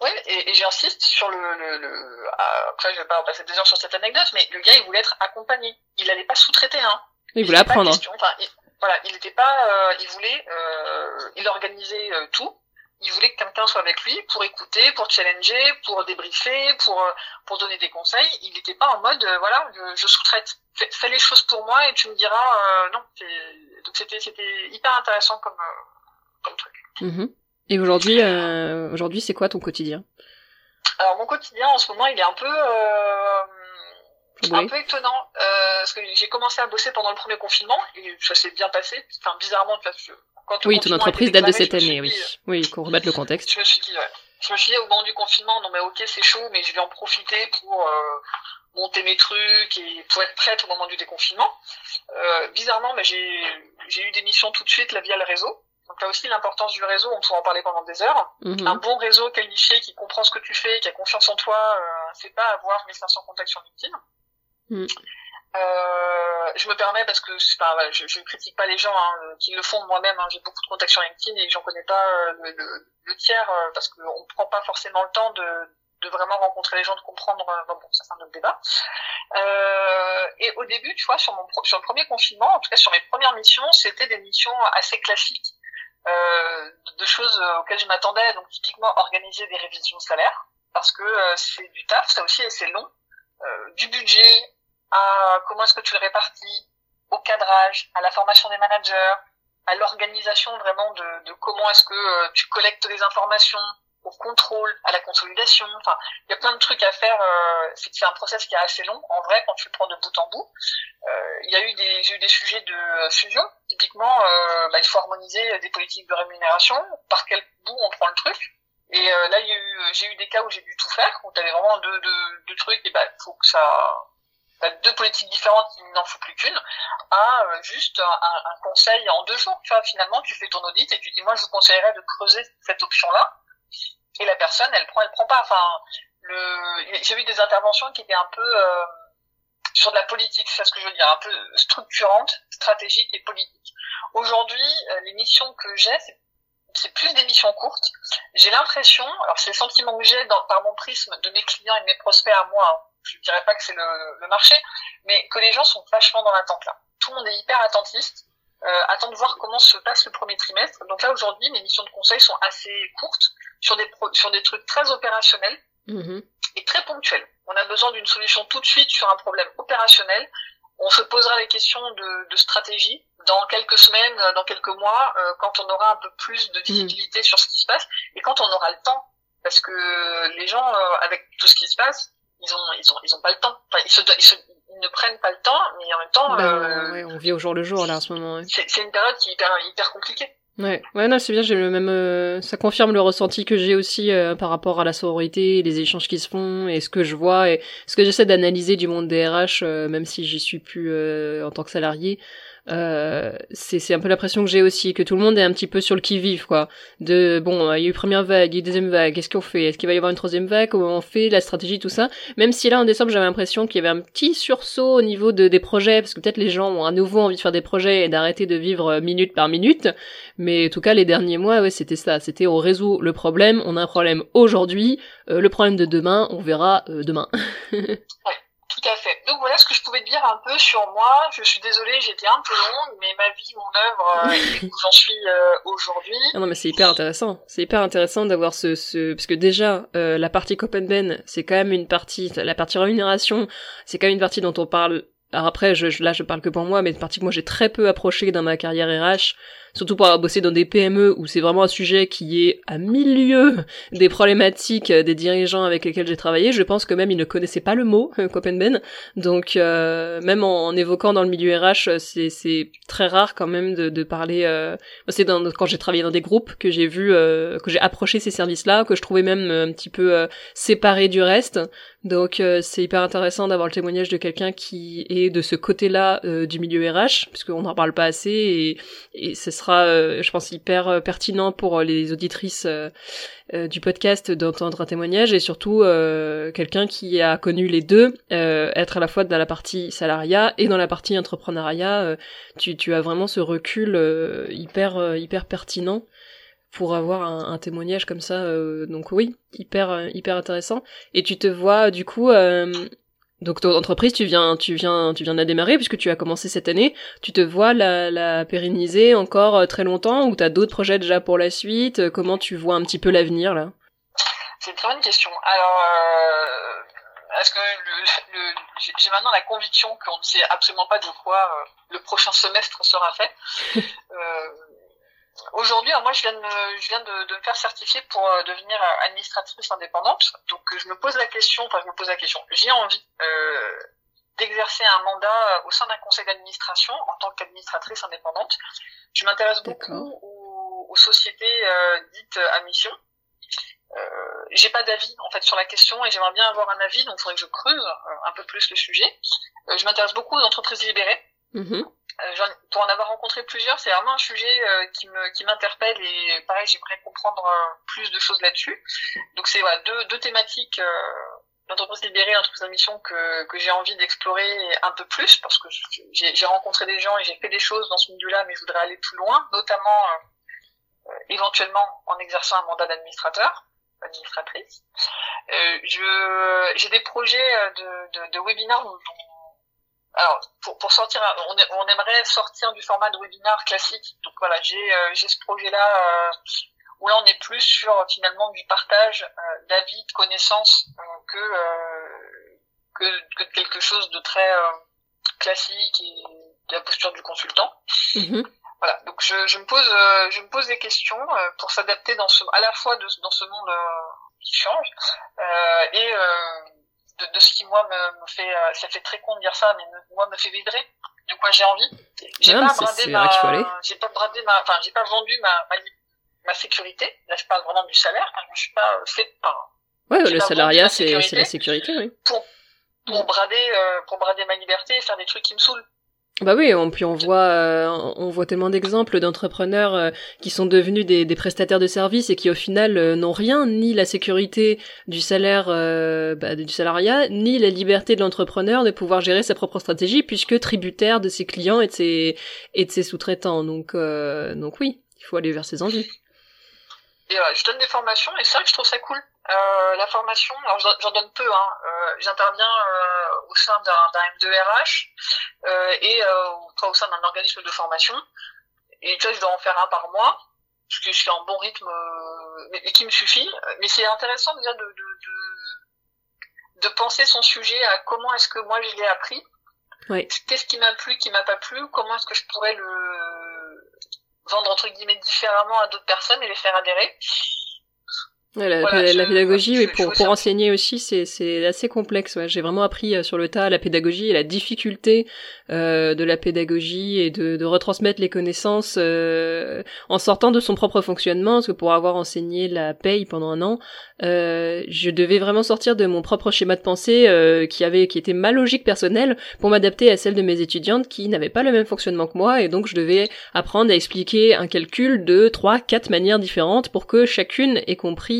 Oui, et, j'insiste sur le, le, ah, après je vais pas passer des heures sur cette anecdote, mais le gars il voulait être accompagné, il n'allait pas sous-traiter, hein. Il, voulait apprendre. voilà, il n'était pas, euh, il voulait, il organisait tout il voulait que quelqu'un soit avec lui pour écouter, pour challenger, pour débriefer, pour euh, pour donner des conseils. Il n'était pas en mode euh, voilà, je, sous-traite, fais, les choses pour moi et tu me diras euh, non. Donc c'était c'était hyper intéressant comme comme truc. Mm-hmm. Et aujourd'hui aujourd'hui c'est quoi ton quotidien? Alors mon quotidien en ce moment il est un peu un peu étonnant parce que j'ai commencé à bosser pendant le premier confinement et ça s'est bien passé. Enfin bizarrement parce que oui, ton entreprise date de cette année, oui. oui, qu'on remette le contexte. Je me suis dit, ouais. Je me suis dit au moment du confinement, non mais ok, c'est chaud, mais je vais en profiter pour euh, monter mes trucs et pour être prête au moment du déconfinement. Euh, bizarrement, mais j'ai eu des missions tout de suite là via le réseau. Donc là aussi, l'importance du réseau, on pourra en parler pendant des heures. Mhm. Un bon réseau qualifié qui comprend ce que tu fais, qui a confiance en toi, euh, c'est pas avoir 1500 contacts sur LinkedIn. Mhm. Euh, je me permets parce que enfin, je, je critique pas les gens hein, qui le font moi-même. Hein, J'ai beaucoup de contacts sur LinkedIn et j'en connais pas euh, le, le, tiers euh, parce qu'on prend pas forcément le temps de, de vraiment rencontrer les gens, de comprendre. bon, ça c'est un autre débat. et au début, tu vois, sur mon sur le premier confinement, en tout cas sur mes premières missions, c'était des missions assez classiques. Euh, de choses auxquelles je m'attendais, donc typiquement organiser des révisions de salaire, parce que c'est du taf, ça aussi c'est long, euh, du budget, à comment est-ce que tu le répartis, au cadrage, à la formation des managers, à l'organisation vraiment de, de comment est-ce que euh, tu collectes les informations, au contrôle, à la consolidation. Enfin, il y a plein de trucs à faire. Euh, c'est un process qui est assez long. En vrai, quand tu le prends de bout en bout, euh, il y a eu des, eu des sujets de fusion. Typiquement, bah, il faut harmoniser des politiques de rémunération. Par quel bout on prend le truc Et là, j'ai eu des cas où j'ai dû tout faire, où tu avais vraiment deux, deux, deux trucs. Et bah, faut que ça deux politiques différentes, il n'en faut plus qu'une, à euh, juste un, un, conseil en deux jours. Tu vois, finalement, tu fais ton audit et tu dis, moi, je vous conseillerais de creuser cette option-là. Et la personne, elle prend, elle prend pas. Enfin, le, j'ai vu des interventions qui étaient un peu euh, sur de la politique, c'est ce que je veux dire, un peu structurante, stratégique et politique. Aujourd'hui, euh, les missions que j'ai, c'est plus des missions courtes. J'ai l'impression, alors c'est le sentiment que j'ai par mon prisme de mes clients et de mes prospects à moi, hein, je dirais pas que c'est le, le, marché, mais que les gens sont vachement dans l'attente là. Tout le monde est hyper attentiste, euh, attend de voir comment se passe le premier trimestre. Donc là aujourd'hui, mes missions de conseil sont assez courtes sur des sur des trucs très opérationnels mm-hmm. et très ponctuels. On a besoin d'une solution tout de suite sur un problème opérationnel. On se posera les questions de, de stratégie dans quelques semaines, dans quelques mois, euh, quand on aura un peu plus de visibilité mm. sur ce qui se passe et quand on aura le temps. Parce que les gens, euh, avec tout ce qui se passe, ils ont, ils ont, ils ont pas le temps. Enfin, ils, se, ils, se, ils ne prennent pas le temps, mais en même temps. Ben, euh, ouais, on vit au jour le jour là en ce moment. Ouais. C'est une période qui est hyper, hyper compliquée. Ouais, ouais, non, c'est bien, j'ai le même, euh, ça confirme le ressenti que j'ai aussi euh, par rapport à la sororité, les échanges qui se font, et ce que je vois, et ce que j'essaie d'analyser du monde des RH, même si j'y suis plus en tant que salarié. Euh, c'est un peu l'impression que j'ai aussi, que tout le monde est un petit peu sur le qui-vive, quoi. De, bon, il y a eu première vague, il y a eu deuxième vague, qu'est-ce qu'on fait? Est-ce qu'il va y avoir une troisième vague? Comment on fait La stratégie, tout ça? Même si là, en décembre, j'avais l'impression qu'il y avait un petit sursaut au niveau de, des projets, parce que peut-être les gens ont à nouveau envie de faire des projets et d'arrêter de vivre minute par minute. Mais en tout cas, les derniers mois, ouais, c'était ça. C'était on résout le problème, on a un problème aujourd'hui, euh, le problème de demain, on verra euh, demain. Tout à fait. Donc voilà ce que je pouvais te dire un peu sur moi. Je suis désolée, j'étais un peu longue, mais ma vie, mon œuvre, euh, où j'en suis euh, aujourd'hui. Ah non, mais c'est hyper intéressant. C'est hyper intéressant d'avoir ce, ce, parce que déjà, euh, la partie Copenben, c'est quand même une partie, la partie rémunération, c'est quand même une partie dont on parle alors après, je, là, je parle que pour moi, mais partie que moi j'ai très peu approché dans ma carrière RH, surtout pour avoir bossé dans des PME où c'est vraiment un sujet qui est à milieu des problématiques des dirigeants avec lesquels j'ai travaillé. Je pense que même ils ne connaissaient pas le mot Copenben, donc euh, même en, évoquant dans le milieu RH, c'est très rare quand même de, de parler. Euh... C'est quand j'ai travaillé dans des groupes que j'ai vu, euh, que j'ai approché ces services-là, que je trouvais même un petit peu séparés du reste. Donc c'est hyper intéressant d'avoir le témoignage de quelqu'un qui est de ce côté-là du milieu RH, puisqu'on n'en parle pas assez et, et ce sera euh, je pense, hyper euh, pertinent pour les auditrices euh, du podcast d'entendre un témoignage et surtout quelqu'un qui a connu les deux, être à la fois dans la partie salariat et dans la partie entrepreneuriat. tu, as vraiment ce recul hyper hyper pertinent pour avoir un, un témoignage comme ça. donc oui, hyper hyper intéressant. Et tu te vois du coup donc ton entreprise, tu viens, tu viens, tu viens de la démarrer puisque tu as commencé cette année. Tu te vois la, la pérenniser encore euh, très longtemps ou tu as d'autres projets déjà pour la suite? Euh, Comment tu vois un petit peu l'avenir là? C'est une très bonne question. Alors, euh, est-ce que le, le, j'ai maintenant la conviction qu'on ne sait absolument pas de quoi euh, le prochain semestre sera fait euh, Aujourd'hui, moi, je viens, de me, je viens de, de me faire certifier pour euh, devenir euh, administratrice indépendante. Donc, je me pose la question, enfin, je me pose la question. J'ai envie euh, d'exercer un mandat au sein d'un conseil d'administration en tant qu'administratrice indépendante. Je m'intéresse beaucoup aux, aux, sociétés euh, dites à mission. Euh, j'ai pas d'avis en fait sur la question et j'aimerais bien avoir un avis, donc il faudrait que je creuse un peu plus le sujet. je m'intéresse beaucoup aux entreprises libérées. Mm-hmm. Euh, pour en avoir rencontré plusieurs, c'est vraiment un sujet euh, qui m'interpelle et pareil, j'aimerais comprendre euh, plus de choses là-dessus. Donc c'est voilà, deux, deux thématiques l'entreprise libérée, l'entreprise à mission que, que j'ai envie d'explorer un peu plus parce que j'ai rencontré des gens et j'ai fait des choses dans ce milieu-là, mais je voudrais aller plus loin, notamment éventuellement en exerçant un mandat d'administrateur, administratrice. Je j'ai des projets de, de, de webinaires dont, alors pour, pour sortir, on, on, aimerait sortir du format de webinar classique. Donc voilà, j'ai euh, j'ai ce projet-là euh, où là on est plus sur finalement du partage euh, d'avis, de connaissances que, que, que quelque chose de très classique et de la posture du consultant. Mm-hmm. Voilà, donc je, je me pose je me pose des questions pour s'adapter dans ce à la fois de, dans ce monde qui change et de, de, ce qui moi me, me fait euh, ça fait très con de dire ça mais moi me fait vibrer. De quoi j'ai envie. J'ai pas bradé ma j'ai pas bradé ma enfin j'ai pas vendu ma, ma, ma sécurité. Là je parle vraiment du salaire. Je suis pas fait par ouais le salariat c'est la sécurité oui. pour pour brader euh, pour brader ma liberté et faire des trucs qui me saoulent bah oui, on, puis on voit, euh, on voit tellement d'exemples d'entrepreneurs euh, qui sont devenus des, des, prestataires de services et qui au final euh, n'ont rien, ni la sécurité du salaire, bah, du salariat, ni la liberté de l'entrepreneur de pouvoir gérer sa propre stratégie puisque tributaire de ses clients et de ses, et de ses sous-traitants. Donc, donc oui, il faut aller vers ses envies. Et je donne des formations et ça, je trouve ça cool. Euh, la formation, alors j'en donne peu, hein. Euh, j'interviens euh, au sein d'un M2RH euh, et au sein d'un organisme de formation. Et tu vois, je dois en faire un par mois, parce que je suis en bon rythme, mais, qui me suffit. Mais c'est intéressant déjà de, de, de, de, penser son sujet à comment est-ce que moi je l'ai appris. Oui. Qu'est-ce qui m'a plu, qui m'a pas plu, comment est-ce que je pourrais le vendre entre guillemets différemment à d'autres personnes et les faire adhérer. La, la, pédagogie, oui, pour, pour enseigner aussi, c'est assez complexe. Ouais. J'ai vraiment appris euh, sur le tas la pédagogie et la difficulté euh, de la pédagogie et de, de retransmettre les connaissances euh, en sortant de son propre fonctionnement. Parce que pour avoir enseigné la paye pendant un an, euh, je devais vraiment sortir de mon propre schéma de pensée euh, qui avait qui était ma logique personnelle pour m'adapter à celle de mes étudiantes qui n'avaient pas le même fonctionnement que moi et donc je devais apprendre à expliquer un calcul de trois, quatre manières différentes pour que chacune ait compris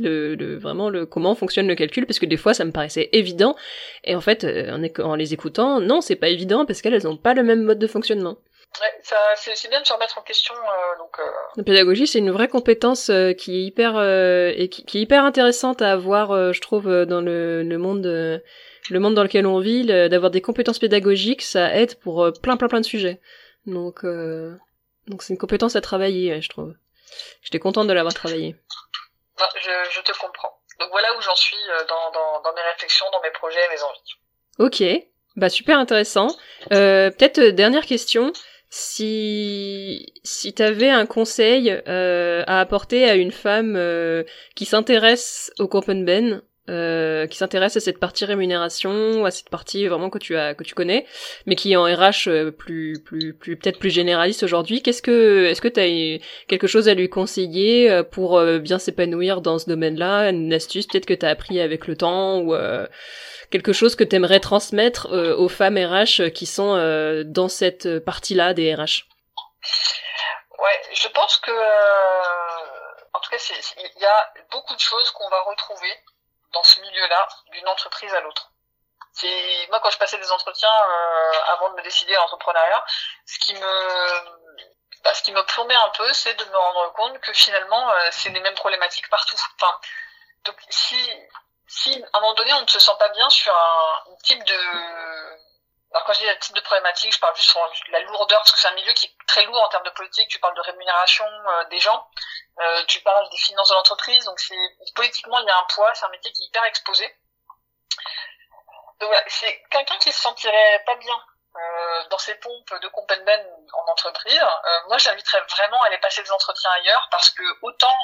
le, vraiment le comment fonctionne le calcul parce que des fois ça me paraissait évident et en fait euh, en, en les écoutant non c'est pas évident parce qu'elles elles ont pas le même mode de fonctionnement. Ouais, c'est bien de se remettre en question. Euh, donc, euh... La pédagogie, c'est une vraie compétence euh, qui est hyper et qui, qui, est hyper intéressante à avoir, je trouve, dans le, le monde, le monde dans lequel on vit. D'avoir des compétences pédagogiques, ça aide pour plein, plein, plein de sujets. Donc, donc c'est une compétence à travailler, je trouve. J'étais contente de l'avoir travaillé je, je, te comprends. Donc voilà où j'en suis euh, dans, dans, dans, mes réflexions, dans mes projets et mes envies. Ok. Bah super intéressant. Euh, Peut-être dernière question. Si si t'avais un conseil euh, à apporter à une femme euh, qui s'intéresse au Compenben, euh, qui s'intéresse à cette partie rémunération, à cette partie vraiment que tu as que tu connais, mais qui est en RH euh, plus plus plus peut-être plus généraliste aujourd'hui, qu'est-ce que est-ce que tu as quelque chose à lui conseiller euh, pour euh, bien s'épanouir dans ce domaine-là, une astuce peut-être que tu as appris avec le temps ou quelque chose que tu aimerais transmettre aux femmes RH qui sont dans cette partie-là des RH Ouais, je pense que en tout cas, il y a beaucoup de choses qu'on va retrouver dans ce milieu-là d'une entreprise à l'autre. C'est moi quand je passais des entretiens euh, avant de me décider à l'entrepreneuriat, ce qui me bah, ce qui me plombait un peu, c'est de me rendre compte que finalement euh, c'est les mêmes problématiques partout. Enfin, donc si si à un moment donné on ne se sent pas bien sur un, type de alors quand je dis un type de problématique, je parle juste sur la lourdeur, parce que c'est un milieu qui est très lourd en termes de politique. Tu parles de rémunération euh, des gens, euh, tu parles des finances de l'entreprise, donc c'est politiquement il y a un poids, c'est un métier qui est hyper exposé. Donc voilà, c'est quelqu'un qui se sentirait pas bien euh, dans ses pompes de Compenben en entreprise. Euh, moi, j'inviterais vraiment à aller passer des entretiens ailleurs parce que autant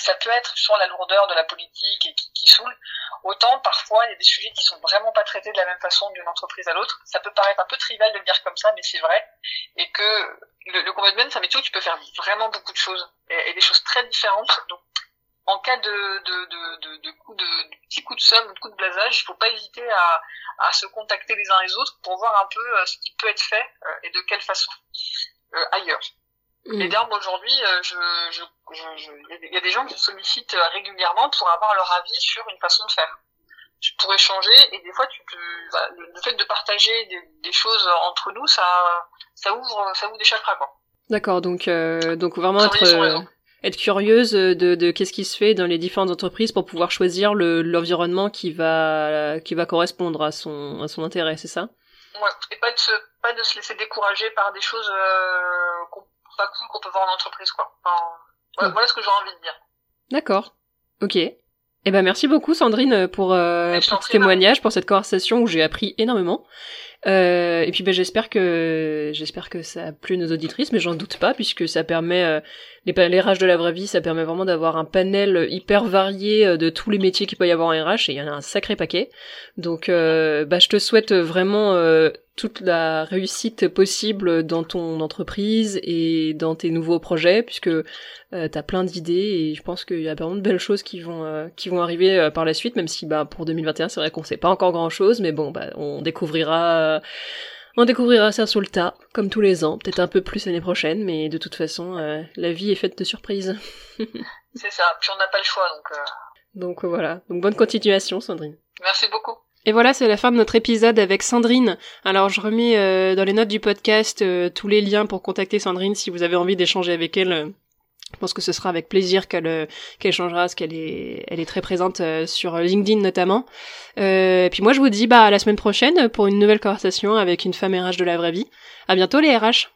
ça peut être sur la lourdeur de la politique et qui, qui saoule, autant parfois il y a des sujets qui sont vraiment pas traités de la même façon d'une entreprise à l'autre. Ça peut paraître un peu trivial de le dire comme ça, mais c'est vrai. Et que le, le combat c'est un métier où tu peux faire vraiment beaucoup de choses et, des choses très différentes. Donc, en cas de, de, de, de, de, coup de, de petit coup de somme, de coup de blasage, il faut pas hésiter à, à se contacter les uns les autres pour voir un peu euh, ce qui peut être fait euh, et de quelle façon euh, ailleurs. Mmh. Et d'ailleurs, aujourd'hui, euh, je, je, je, il y a des gens qui me sollicitent euh, régulièrement pour avoir leur avis sur une façon de faire. Je pourrais changer et des fois, tu bah, le, fait de partager des, des, choses entre nous, ça, ça ouvre, ça ouvre des chakras, quoi. D'accord, donc, euh, donc vraiment être, euh, être curieuse de, de qu'est-ce qui se fait dans les différentes entreprises pour pouvoir choisir le, l'environnement qui va, qui va correspondre à son, à son intérêt, c'est ça? Ouais, et pas de se, pas de se laisser décourager par des choses euh, qu'on pas qu'on peut voir en entreprise, quoi. Enfin, voilà, mmh. voilà ce que j'ai envie de dire. D'accord. Ok. Eh ben merci beaucoup Sandrine pour, euh, pour ce témoignage, pour cette conversation où j'ai appris énormément. Euh, et puis ben, j'espère que j'espère que ça a plu nos auditrices, mais j'en doute pas puisque ça permet euh, les, les RH de la vraie vie, ça permet vraiment d'avoir un panel hyper varié euh, de tous les métiers qu'il peut y avoir en RH et il y en a un sacré paquet. Donc bah, je te souhaite vraiment toute la réussite possible dans ton entreprise et dans tes nouveaux projets puisque euh, t'as plein d'idées et je pense qu'il y a vraiment de belles choses qui vont euh, qui vont arriver euh, par la suite même si bah pour 2021 c'est vrai qu'on sait pas encore grand chose mais bon bah on découvrira on découvrira ça sur le tas comme tous les ans peut-être un peu plus l'année prochaine mais de toute façon la vie est faite de surprises. C'est ça puis on n'a pas le choix donc donc voilà. Donc bonne continuation Sandrine. Merci beaucoup et voilà, c'est la fin de notre épisode avec Sandrine. Alors je remets euh, dans les notes du podcast euh, tous les liens pour contacter Sandrine si vous avez envie d'échanger avec elle. Euh, je pense que ce sera avec plaisir qu'elle qu'elle changera, parce qu'elle est elle est très présente sur LinkedIn notamment. et puis moi je vous dis bah à la semaine prochaine pour une nouvelle conversation avec une femme RH de la vraie vie. À bientôt les RH.